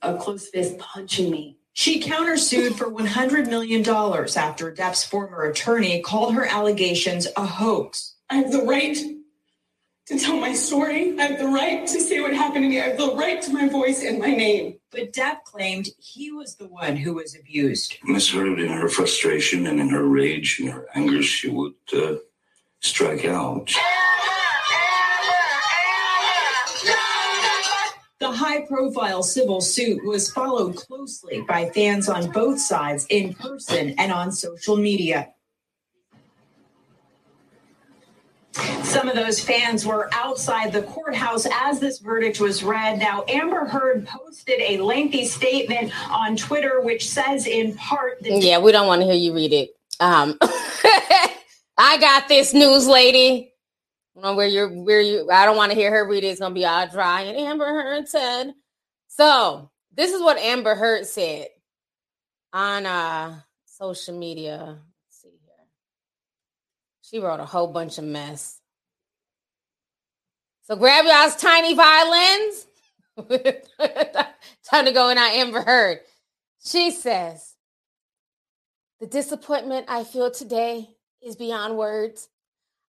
a close fist punching me. She countersued for $100 million after Depp's former attorney called her allegations a hoax. I have the right to tell my story. I have the right to say what happened to me. I have the right to my voice and my name. But Depp claimed he was the one who was abused. Miss Heard, in her frustration and in her rage and her anger, she would uh, strike out. The high profile civil suit was followed closely by fans on both sides in person and on social media. Some of those fans were outside the courthouse as this verdict was read. Now, Amber Heard posted a lengthy statement on Twitter, which says in part that. Yeah, we don't want to hear you read it. Um, [laughs] I got this news, lady. where you're, where you, I don't want to hear her read it. It's going to be all dry. And Amber Heard said, so this is what Amber Heard said on uh, social media. Let's see here. She wrote a whole bunch of mess. So grab y'all's tiny violins. [laughs] Time to go in on Amber Heard. She says, The disappointment I feel today is beyond words.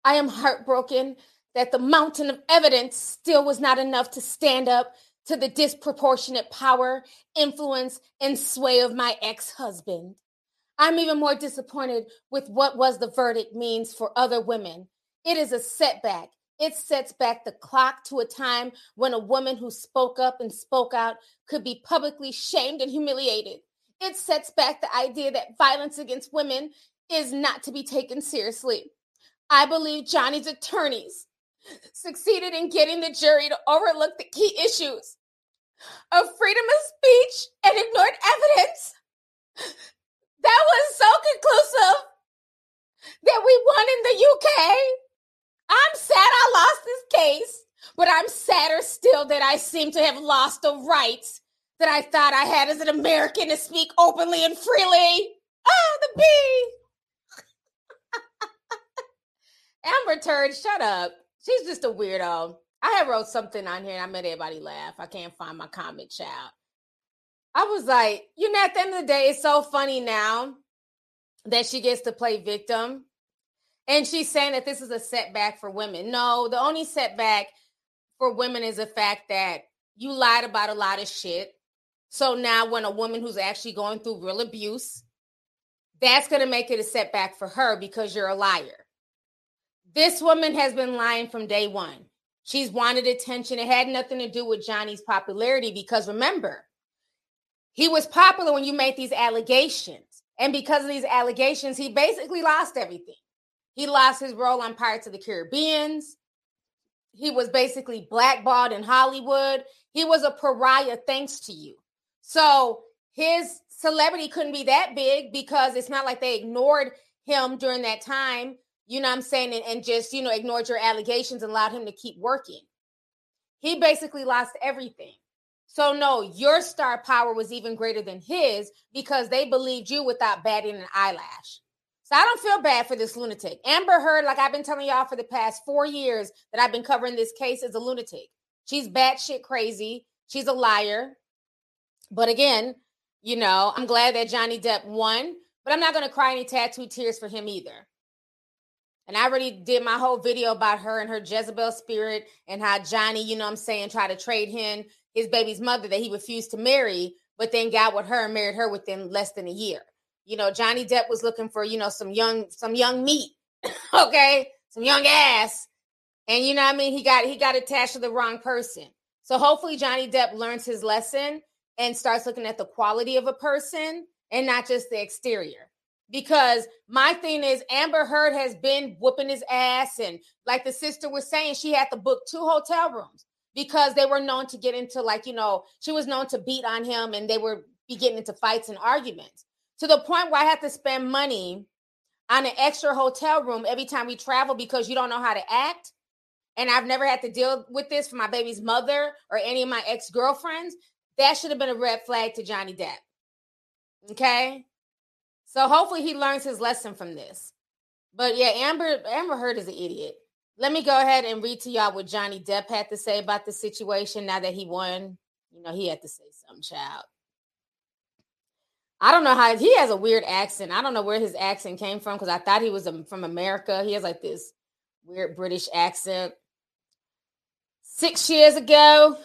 I am heartbroken that the mountain of evidence still was not enough to stand up to the disproportionate power, influence, and sway of my ex husband. I'm even more disappointed with what was the verdict means for other women. It is a setback. It sets back the clock to a time when a woman who spoke up and spoke out could be publicly shamed and humiliated. It sets back the idea that violence against women is not to be taken seriously. I believe Johnny's attorneys succeeded in getting the jury to overlook the key issues of freedom of speech and ignored evidence that was so conclusive that we won in the UK. I'm sad I lost this case, But I'm sadder still that I seem to have lost the rights that I thought I had as an American to speak openly and freely. Ah, the bee. [laughs] Amber Turd, shut up. She's just a weirdo. I had wrote something on here and I made everybody laugh. I can't find my comment, child. I was like, you know, at the end of the day, it's so funny now that she gets to play victim. And she's saying that this is a setback for women. No, the only setback for women is the fact that you lied about a lot of shit. So now, when a woman who's actually going through real abuse, that's going to make it a setback for her because you're a liar. This woman has been lying from day one. She's wanted attention. It had nothing to do with Johnny's popularity because remember, he was popular when you made these allegations. And because of these allegations, he basically lost everything. He lost his role on Pirates of the Caribbeans. He was basically blackballed in Hollywood. He was a pariah thanks to you. So his celebrity couldn't be that big because it's not like they ignored him during that time, you know what I'm saying, and, and just, you know, ignored your allegations and allowed him to keep working. He basically lost everything. So, no, your star power was even greater than his because they believed you without batting an eyelash. So, I don't feel bad for this lunatic. Amber Heard, like I've been telling y'all for the past four years that I've been covering this case, is a lunatic. She's batshit crazy. She's a liar. But again, you know, I'm glad that Johnny Depp won, but I'm not going to cry any tattoo tears for him either. And I already did my whole video about her and her Jezebel spirit and how Johnny, you know I'm saying, tried to trade him his baby's mother that he refused to marry, but then got with her and married her within less than a year. You know, Johnny Depp was looking for, you know, some young, some young meat, [laughs] okay, some young ass. And you know I mean? He got he got attached to the wrong person. So hopefully Johnny Depp learns his lesson and starts looking at the quality of a person and not just the exterior. Because my thing is, Amber Heard has been whooping his ass. And like the sister was saying, she had to book two hotel rooms because they were known to get into, like, you know, she was known to beat on him and they were be getting into fights and arguments to the point where I have to spend money on an extra hotel room every time we travel because you don't know how to act. And I've never had to deal with this for my baby's mother or any of my ex girlfriends. That should have been a red flag to Johnny Depp. Okay. So hopefully he learns his lesson from this. But yeah, Amber Amber Heard is an idiot. Let me go ahead and read to y'all what Johnny Depp had to say about the situation now that he won. You know, he had to say something, child. I don't know how he has a weird accent. I don't know where his accent came from because I thought he was um, from America. He has like this weird British accent. Six years ago,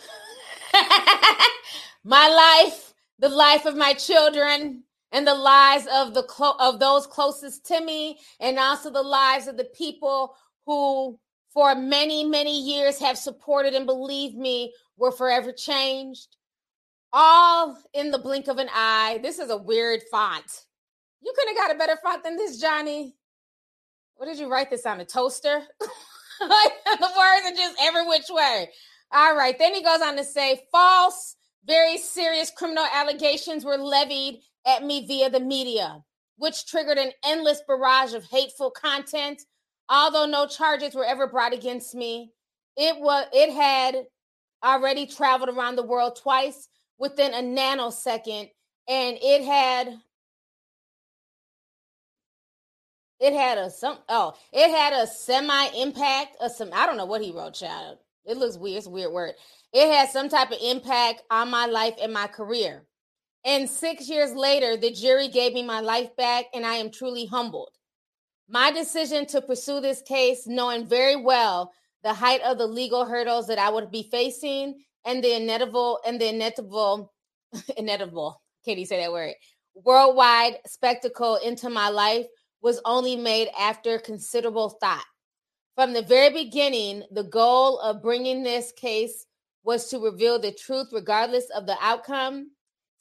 [laughs] my life, the life of my children, and the lives of the clo- of those closest to me, and also the lives of the people who, for many many years, have supported and believed me, were forever changed. All in the blink of an eye. This is a weird font. You couldn't have got a better font than this, Johnny. What did you write this on a toaster? [laughs] like the words are just every which way. All right. Then he goes on to say false, very serious criminal allegations were levied at me via the media, which triggered an endless barrage of hateful content. Although no charges were ever brought against me, it was it had already traveled around the world twice within a nanosecond, and it had it had a some oh it had a semi impact a some I don't know what he wrote, child. It looks weird. It's weird word. It had some type of impact on my life and my career. And six years later, the jury gave me my life back, and I am truly humbled. My decision to pursue this case, knowing very well the height of the legal hurdles that I would be facing and the inevitable and the inevitable [laughs] inevitable can you say that word worldwide spectacle into my life was only made after considerable thought from the very beginning the goal of bringing this case was to reveal the truth regardless of the outcome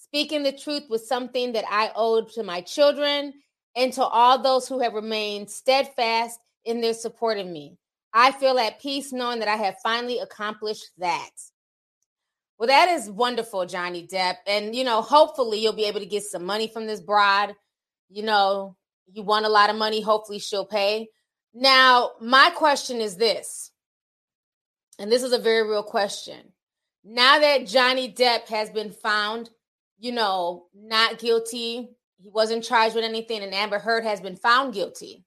Speaking the truth was something that I owed to my children and to all those who have remained steadfast in their support of me. I feel at peace knowing that I have finally accomplished that. Well, that is wonderful, Johnny Depp. And, you know, hopefully you'll be able to get some money from this broad. You know, you want a lot of money. Hopefully she'll pay. Now, my question is this and this is a very real question. Now that Johnny Depp has been found, you know, not guilty, he wasn't charged with anything, and Amber Heard has been found guilty.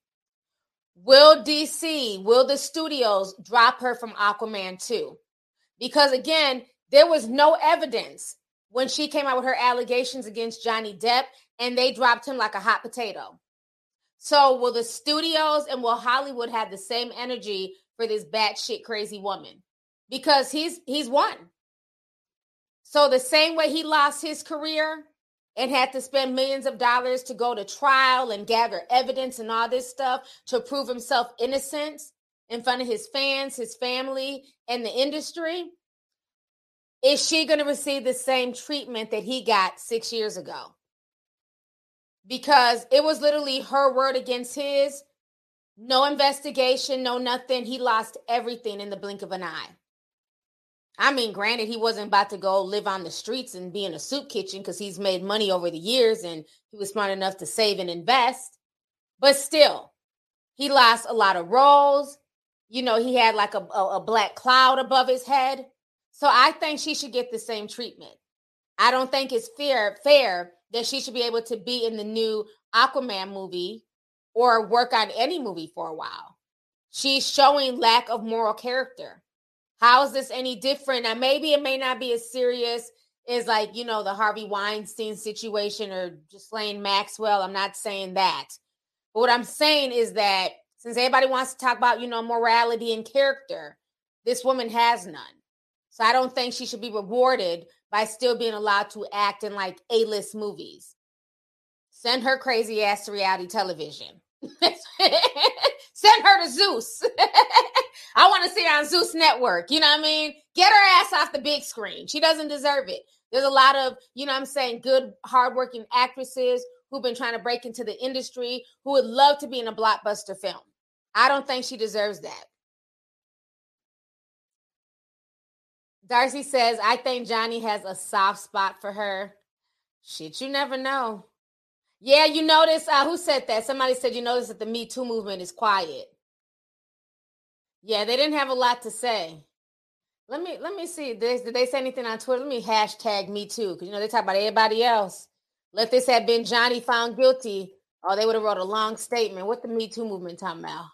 Will DC, will the studios drop her from Aquaman 2? Because again, there was no evidence when she came out with her allegations against Johnny Depp, and they dropped him like a hot potato. So, will the studios and will Hollywood have the same energy for this batshit crazy woman? Because he's he's won. So the same way he lost his career and had to spend millions of dollars to go to trial and gather evidence and all this stuff to prove himself innocent in front of his fans, his family, and the industry, is she going to receive the same treatment that he got six years ago? Because it was literally her word against his. No investigation, no nothing. He lost everything in the blink of an eye. I mean, granted, he wasn't about to go live on the streets and be in a soup kitchen because he's made money over the years and he was smart enough to save and invest. But still, he lost a lot of roles. You know, he had like a, a, a black cloud above his head. So I think she should get the same treatment. I don't think it's fair fair that she should be able to be in the new Aquaman movie or work on any movie for a while. She's showing lack of moral character. How is this any different? Now, maybe it may not be as serious as like, you know, the Harvey Weinstein situation or Ghislaine Maxwell. I'm not saying that. But what I'm saying is that since everybody wants to talk about, you know, morality and character, this woman has none. So I don't think she should be rewarded by still being allowed to act in like A list movies. Send her crazy ass to reality television. [laughs] Send her to Zeus. [laughs] I want to see her on Zeus Network. You know what I mean? Get her ass off the big screen. She doesn't deserve it. There's a lot of, you know I'm saying, good, hardworking actresses who've been trying to break into the industry who would love to be in a blockbuster film. I don't think she deserves that. Darcy says, I think Johnny has a soft spot for her. Shit, you never know. Yeah, you notice uh, who said that? Somebody said you notice that the Me Too movement is quiet. Yeah, they didn't have a lot to say. Let me let me see. Did they, did they say anything on Twitter? Let me hashtag Me Too because you know they talk about everybody else. Let this have been Johnny found guilty, or they would have wrote a long statement. What the Me Too movement talking about?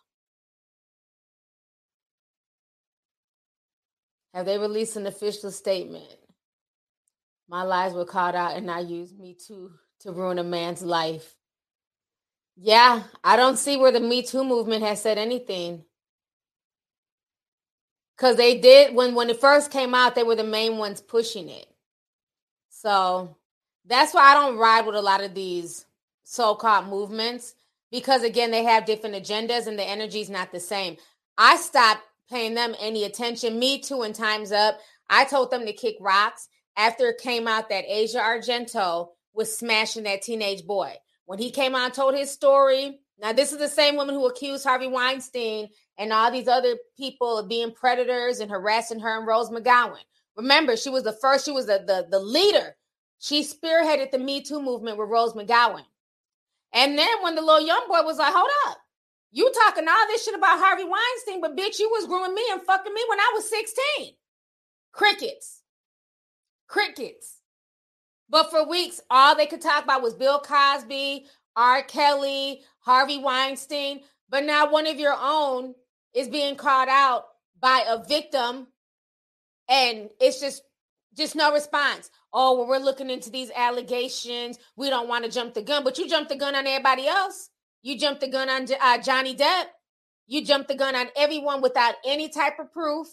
Have they released an official statement? My lies were called out, and I used Me Too to ruin a man's life. Yeah, I don't see where the Me Too movement has said anything. Cause they did when when it first came out, they were the main ones pushing it. So that's why I don't ride with a lot of these so-called movements because again, they have different agendas and the energy is not the same. I stopped paying them any attention. Me too, and Time's Up. I told them to kick rocks after it came out that Asia Argento was smashing that teenage boy. When he came out and told his story, now this is the same woman who accused Harvey Weinstein and all these other people of being predators and harassing her and Rose McGowan. Remember, she was the first, she was the, the, the leader. She spearheaded the Me Too movement with Rose McGowan. And then when the little young boy was like, hold up, you talking all this shit about Harvey Weinstein, but bitch, you was grooming me and fucking me when I was 16. Crickets. Crickets. But for weeks, all they could talk about was Bill Cosby, R. Kelly, Harvey Weinstein. But now one of your own is being called out by a victim, and it's just just no response. Oh, well, we're looking into these allegations. We don't want to jump the gun, but you jumped the gun on everybody else. You jumped the gun on uh, Johnny Depp. You jumped the gun on everyone without any type of proof,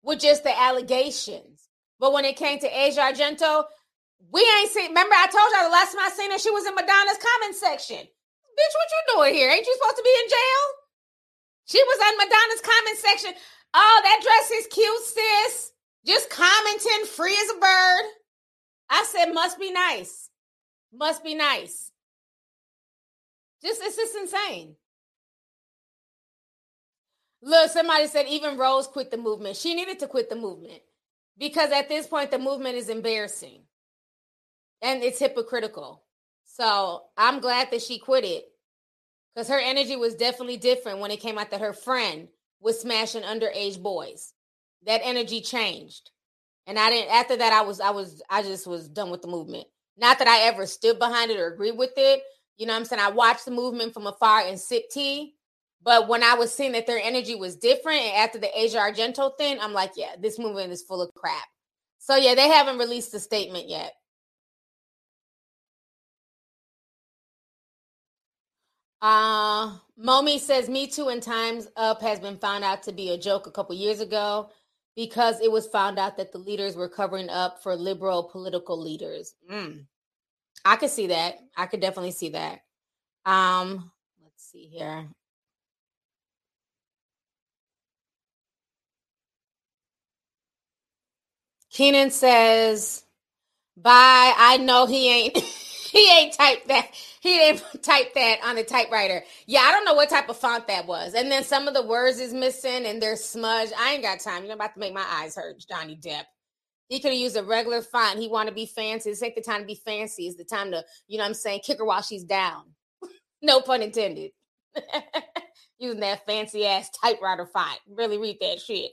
with just the allegations. But when it came to Asia Argento, we ain't seen. Remember, I told y'all the last time I seen her, she was in Madonna's comment section. Bitch, what you doing here? Ain't you supposed to be in jail? She was in Madonna's comment section. Oh, that dress is cute, sis. Just commenting, free as a bird. I said, must be nice. Must be nice. Just it's just insane. Look, somebody said even Rose quit the movement. She needed to quit the movement because at this point the movement is embarrassing and it's hypocritical. So I'm glad that she quit it because her energy was definitely different when it came out that her friend was smashing underage boys. that energy changed. And I didn't after that I was I was I just was done with the movement. Not that I ever stood behind it or agreed with it. You know what I'm saying? I watched the movement from afar and sip tea. But when I was seeing that their energy was different, and after the Asia Argento thing, I'm like, yeah, this movement is full of crap. So yeah, they haven't released a statement yet. Uh Momi says Me Too and Times Up has been found out to be a joke a couple years ago because it was found out that the leaders were covering up for liberal political leaders. Mm. I could see that. I could definitely see that. Um, let's see here. Keenan says, "Bye." I know he ain't. [laughs] he ain't typed that. He didn't [laughs] type that on the typewriter. Yeah, I don't know what type of font that was. And then some of the words is missing and they're smudged. I ain't got time. You're about to make my eyes hurt, Johnny Depp. He could have used a regular font. He want to be fancy. It's like the time to be fancy. It's the time to, you know what I'm saying, kick her while she's down. [laughs] no pun intended. [laughs] Using that fancy ass typewriter font. Really read that shit.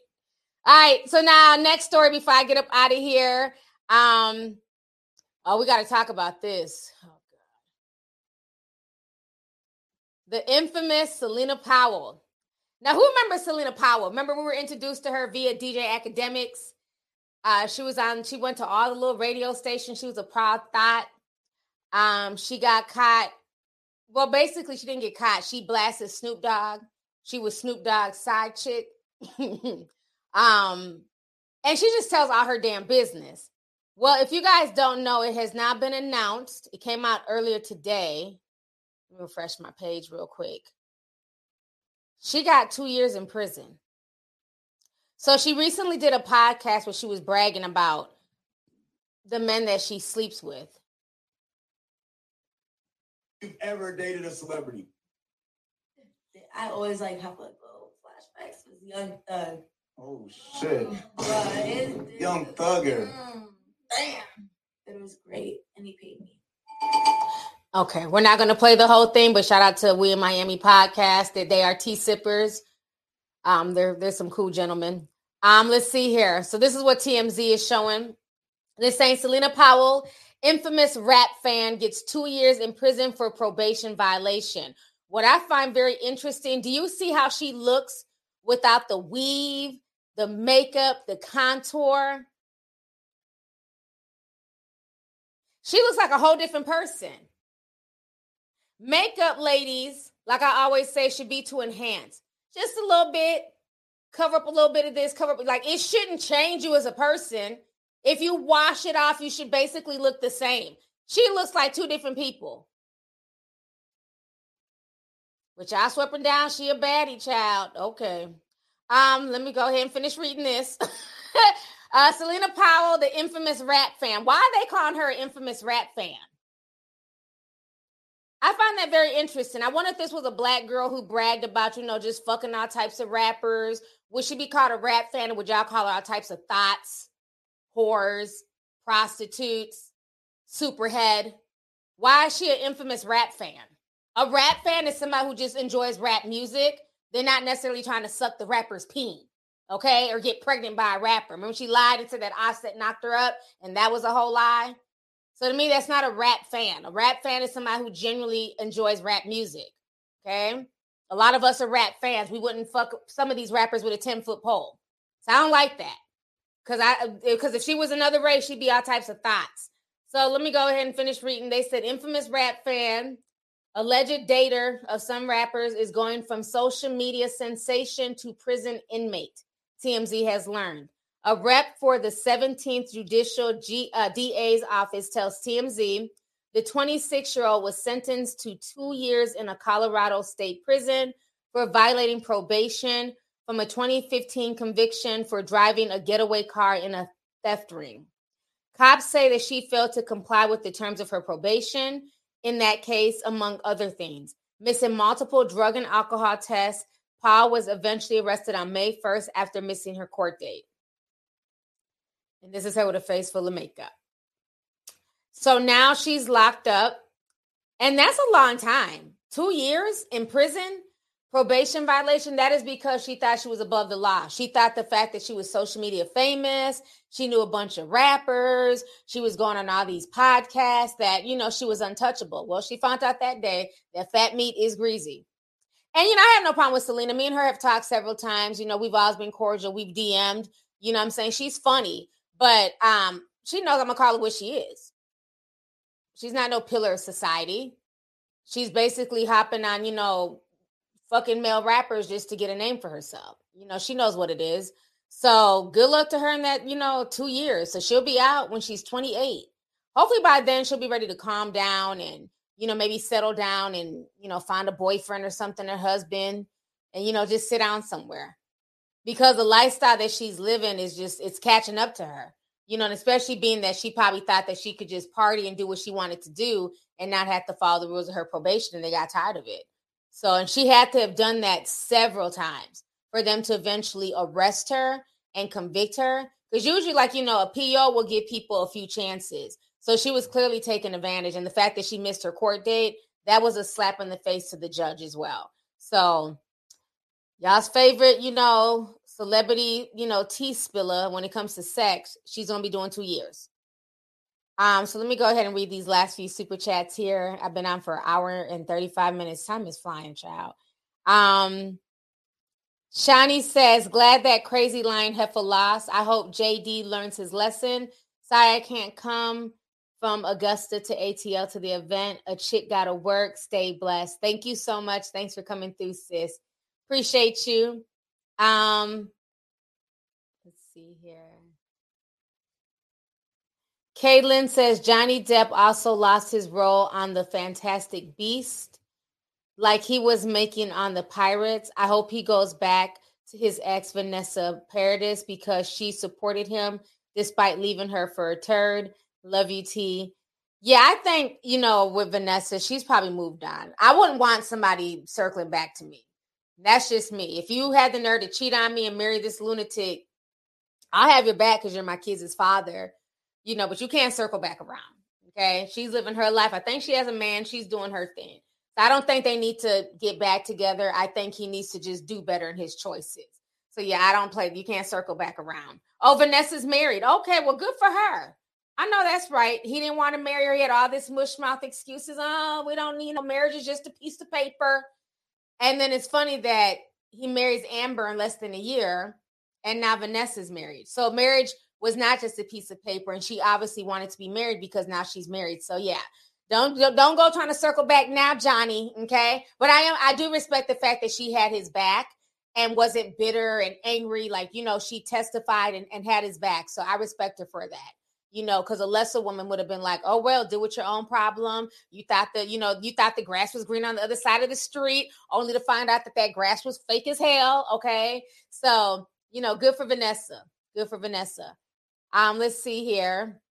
All right. So now next story before I get up out of here. Um, oh, we got to talk about this. Oh, the infamous Celina Powell. Now, who remembers Celina Powell? Remember we were introduced to her via DJ Akademiks. Uh, she was on. She went to all the little radio stations. She was a proud thought. Um, she got caught. Well, basically, she didn't get caught. She blasted Snoop Dogg. She was Snoop Dogg's side chick. [laughs] um, and she just tells all her damn business. Well, if you guys don't know, it has now been announced. It came out earlier today refresh my page real quick. She got two years in prison. So she recently did a podcast where she was bragging about the men that she sleeps with. You've ever dated a celebrity? I always like have like little flashbacks with Young Thug. Oh shit. But Young Thugger. Mm, damn. It was great and he paid me. Okay, we're not going to play the whole thing, but shout out to We in Miami podcast that they are tea sippers. Um, they're they're some cool gentlemen. Um, let's see here. So this is what TMZ is showing. They're saying Celina Powell, infamous rap fan, gets two years in prison for probation violation. What I find very interesting, do you see how she looks without the weave, the makeup, the contour? She looks like a whole different person. Makeup, ladies, like I always say, should be to enhance just a little bit, cover up a little bit of this, cover up. Like it shouldn't change you as a person. If you wash it off, you should basically look the same. She looks like two different people. Which I swept down. She a baddie child. Okay. Um, let me go ahead and finish reading this. [laughs] uh, Celina Powell, the infamous rap fan. Why are they calling her an infamous rap fan? I find that very interesting. I wonder if this was a black girl who bragged about, you know, just fucking all types of rappers. Would she be called a rap fan or would y'all call her all types of thoughts, whores, prostitutes, superhead? Why is she an infamous rap fan? A rap fan is somebody who just enjoys rap music. They're not necessarily trying to suck the rapper's peen, okay, or get pregnant by a rapper. Remember, she lied and said that Offset knocked her up, and that was a whole lie. So to me, that's not a rap fan. A rap fan is somebody who genuinely enjoys rap music. Okay. A lot of us are rap fans. We wouldn't fuck some of these rappers with a 10 foot pole. So I don't like that. Cause I because if she was another race, she'd be all types of thoughts. So let me go ahead and finish reading. They said infamous rap fan, alleged dater of some rappers is going from social media sensation to prison inmate. TMZ has learned. A rep for the 17th Judicial G, uh, DA's office tells TMZ the 26 year old was sentenced to two years in a Colorado state prison for violating probation from a 2015 conviction for driving a getaway car in a theft ring. Cops say that she failed to comply with the terms of her probation in that case, among other things. Missing multiple drug and alcohol tests, Powell was eventually arrested on May 1st after missing her court date. And this is her with a face full of makeup. So now she's locked up. And that's a long time. Two years in prison probation violation that is because she thought she was above the law. She thought the fact that she was social media famous she knew a bunch of rappers she was going on all these podcasts that you know she was untouchable. Well she found out that day that fat meat is greasy. And you know i have no problem with celina. Me and her have talked several times. You know we've always been cordial. We've dm'd you know i'm saying? She's funny. But um she knows i'm gonna call her what she is she's not no pillar of society she's basically hopping on you know fucking male rappers just to get a name for herself. You know, she knows what it is. So good luck to her in that, you know, two years. So she'll be out when she's 28. Hopefully by then she'll be ready to calm down and, you know, maybe settle down and, you know, find a boyfriend or something, her husband, and, you know, just sit down somewhere. Because the lifestyle that she's living is just, it's catching up to her. You know, and especially being that she probably thought that she could just party and do what she wanted to do and not have to follow the rules of her probation and they got tired of it. So, and she had to have done that several times for them to eventually arrest her and convict her. Because usually, like, you know, a PO will give people a few chances. So she was clearly taking advantage. And the fact that she missed her court date, that was a slap in the face to the judge as well. So, y'all's favorite, you know, celebrity, you know, tea spiller when it comes to sex, she's to be doing two years. Um, so let me go ahead and read these last few super chats here. I've been on for an hour and 35 minutes. Time is flying, child. Um, Shani says, glad that crazy lion heifer lost. I hope JD learns his lesson. Sorry I can't come from Augusta to ATL to the event. A chick gotta work. Stay blessed. Thank you so much. Thanks for coming through, sis. Appreciate you. Um, let's see here. Caitlin says Johnny Depp also lost his role on the Fantastic Beast, like he was making on the Pirates. I hope he goes back to his ex Vanessa Paradis because she supported him despite leaving her for a turd. Love you, T. Yeah, I think, you know, with Vanessa, she's probably moved on. I wouldn't want somebody circling back to me. That's just me. If you had the nerve to cheat on me and marry this lunatic, I'll have your back because you're my kids' father you know, but you can't circle back around. Okay. She's living her life. I think she has a man. She's doing her thing. I don't think they need to get back together. I think he needs to just do better in his choices. So yeah, I don't play. You can't circle back around. Oh, Vanessa's married. Okay, well, good for her. I know that's right. He didn't want to marry her. He had all this mush mouth excuses. Oh, we don't need no marriage. It's just a piece of paper. And then it's funny that he marries Amber in less than a year, and now Vanessa's married. So marriage was not just a piece of paper and she obviously wanted to be married because now she's married. So yeah. Don't don't go trying to circle back now johnny okay? But i am i do respect the fact that she had his back and wasn't bitter and angry. Like you know she testified and, and had his back. So i respect her for that you know because a lesser woman would have been like oh well deal with your own problem you thought that you know you thought the grass was green on the other side of the street only to find out that that grass was fake as hell okay so you know good for vanessa good for vanessa um, let's see here.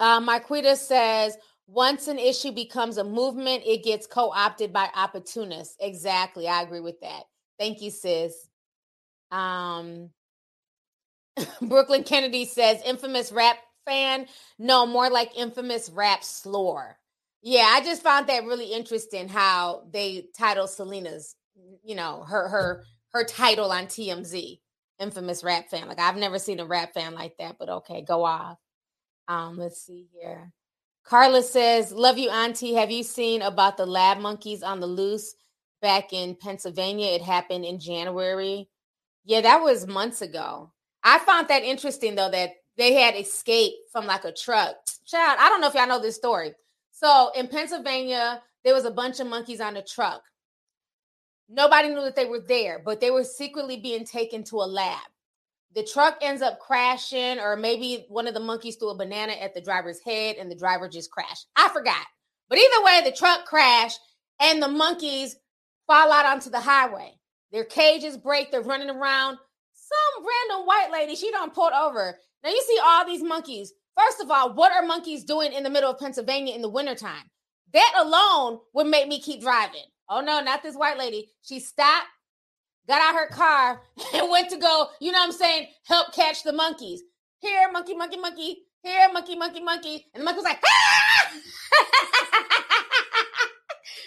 Uh, Marquita says, once an issue becomes a movement, it gets co opted by opportunists. Exactly. I agree with that. Thank you, sis. Um, [laughs] Brooklyn Kennedy says, infamous rap fan. No, more like infamous rap slore. Yeah, I just found that really interesting how they title Celina's, you know, her her her title on TMZ infamous rap fan. Like I've never seen a rap fan like that, but okay, go off. Um, let's see here. Carla says, Love you, Auntie. Have you seen about the lab monkeys on the loose back in Pennsylvania? It happened in January. Yeah, that was months ago. I found that interesting though that they had escaped from like a truck. Child, I don't know if y'all know this story. So in Pennsylvania, there was a bunch of monkeys on a truck. Nobody knew that they were there, but they were secretly being taken to a lab. The truck ends up crashing, or maybe one of the monkeys threw a banana at the driver's head and the driver just crashed. I forgot. But either way, the truck crashed and the monkeys fall out onto the highway. Their cages break, they're running around. Some random white lady, she don't pulled over. Now you see all these monkeys. First of all, what are monkeys doing in the middle of Pennsylvania in the wintertime? That alone would make me keep driving. Oh no, not this white lady. She stopped, got out her car, [laughs] and went to go, you know what I'm saying, help catch the monkeys. Here, monkey, monkey, monkey. Here, monkey, monkey, monkey. And the monkey was like, ah! [laughs]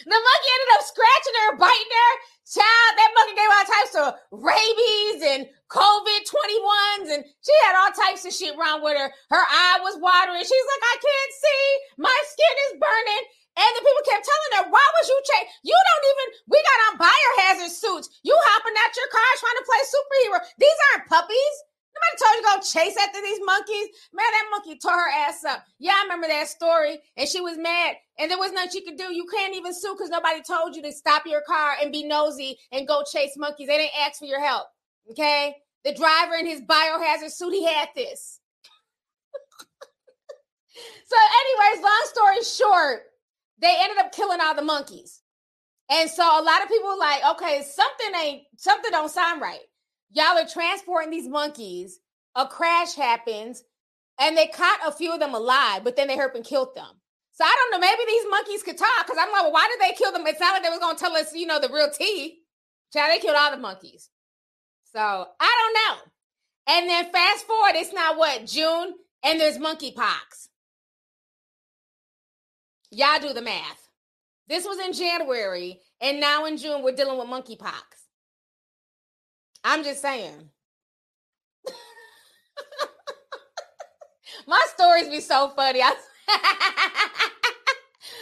the monkey ended up scratching her, biting her. Child, that monkey gave all types of rabies and COVID 21s, and she had all types of shit wrong with her. Her eye was watering. She's like, I can't see. My skin is burning. And the people kept telling her, why was you change? You don't even, we got on biohazard suits. You hopping out your car trying to play superhero. These aren't puppies. Nobody told you to go chase after these monkeys. Man, that monkey tore her ass up. Yeah, I remember that story. And she was mad. And there was nothing she could do. You can't even sue because nobody told you to stop your car and be nosy and go chase monkeys. They didn't ask for your help. Okay? The driver in his biohazard suit, he had this. [laughs] so, anyways, long story short, they ended up killing all the monkeys. And so a lot of people were like, okay, something ain't something don't sound right. Y'all are transporting these monkeys. A crash happens, and they caught a few of them alive, but then they hurt and killed them. So I don't know. Maybe these monkeys could talk because I'm like, well, why did they kill them? It's not like they was gonna tell us, you know, the real tea. Child, they killed all the monkeys. So I don't know. And then fast forward, it's not what June, and there's monkeypox. Y'all do the math. This was in January, and now in June, we're dealing with monkeypox. I'm just saying. My stories be so funny. I, [laughs]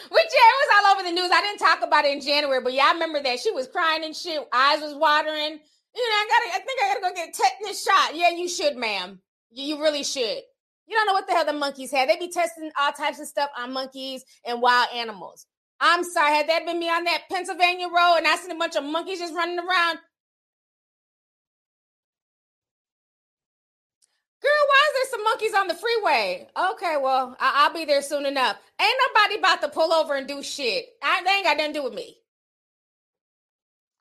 Which yeah, it was all over the news. I didn't talk about it in January, but yeah, I remember that she was crying and shit. Eyes was watering. You know, I gotta. I think I gotta go get a tetanus shot. Yeah, you should, ma'am. You, you really should. You don't know what the hell the monkeys had. They be testing all types of stuff on monkeys and wild animals. I'm sorry, had that been me on that Pennsylvania road and I seen a bunch of monkeys just running around, Girl, why is there some monkeys on the freeway? Okay, well, I- will be there soon enough. Ain't nobody about to pull over and do shit. I, they ain't got nothing to do with me.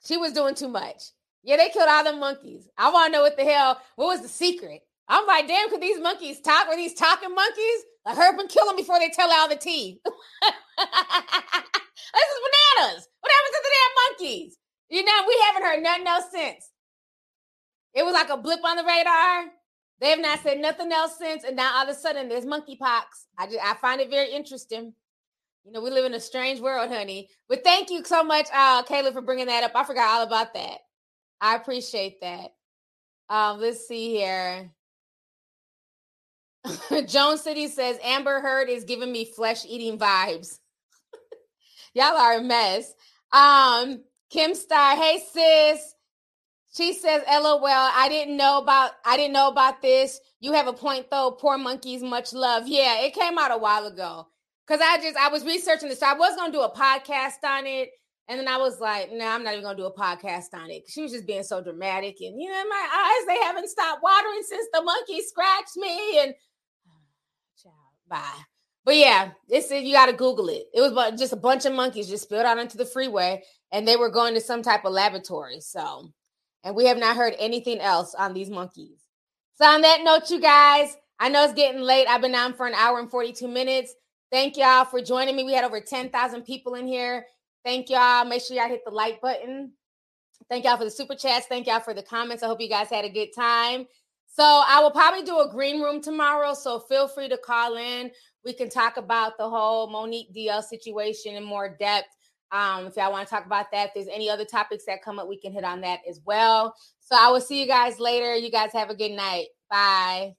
She was doing too much. Yeah, they killed all the monkeys. I want to know what the hell, what was the secret? I'm like, damn, could these monkeys talk? Were these talking monkeys? Like, hurry and kill them before they tell all the tea. [laughs] this is bananas. What happened to the damn monkeys? You know, we haven't heard nothing else since. It was like a blip on the radar. They have not said nothing else since, and now all of a sudden there's monkeypox. I just I find it very interesting. You know, we live in a strange world, honey. But thank you so much, uh, Kayla, for bringing that up. I forgot all about that. I appreciate that. Um, let's see here. [laughs] Jones City says Amber Heard is giving me flesh eating vibes. [laughs] Y'all are a mess. Um, Kim Star, hey sis. She says, LOL, I didn't know about I didn't know about this. You have a point though. Poor monkeys, much love. Yeah, it came out a while ago. Cause I just I was researching this. So I was gonna do a podcast on it. And then I was like, no, nah, I'm not even gonna do a podcast on it. She was just being so dramatic. And you know, my eyes, they haven't stopped watering since the monkey scratched me. And [sighs] bye. But yeah, it's you gotta Google it. It was just a bunch of monkeys just spilled out into the freeway, and they were going to some type of laboratory. So and we have not heard anything else on these monkeys. So, on that note, you guys, I know it's getting late. I've been on for an hour and 42 minutes. Thank y'all for joining me. We had over 10,000 people in here. Thank y'all. Make sure y'all hit the like button. Thank y'all for the super chats. Thank y'all for the comments. I hope you guys had a good time. So, I will probably do a green room tomorrow. So, feel free to call in. We can talk about the whole Mo'Nique DL situation in more depth. Um, if y'all want to talk about that, if there's any other topics that come up, we can hit on that as well. So I will see you guys later. You guys have a good night. Bye.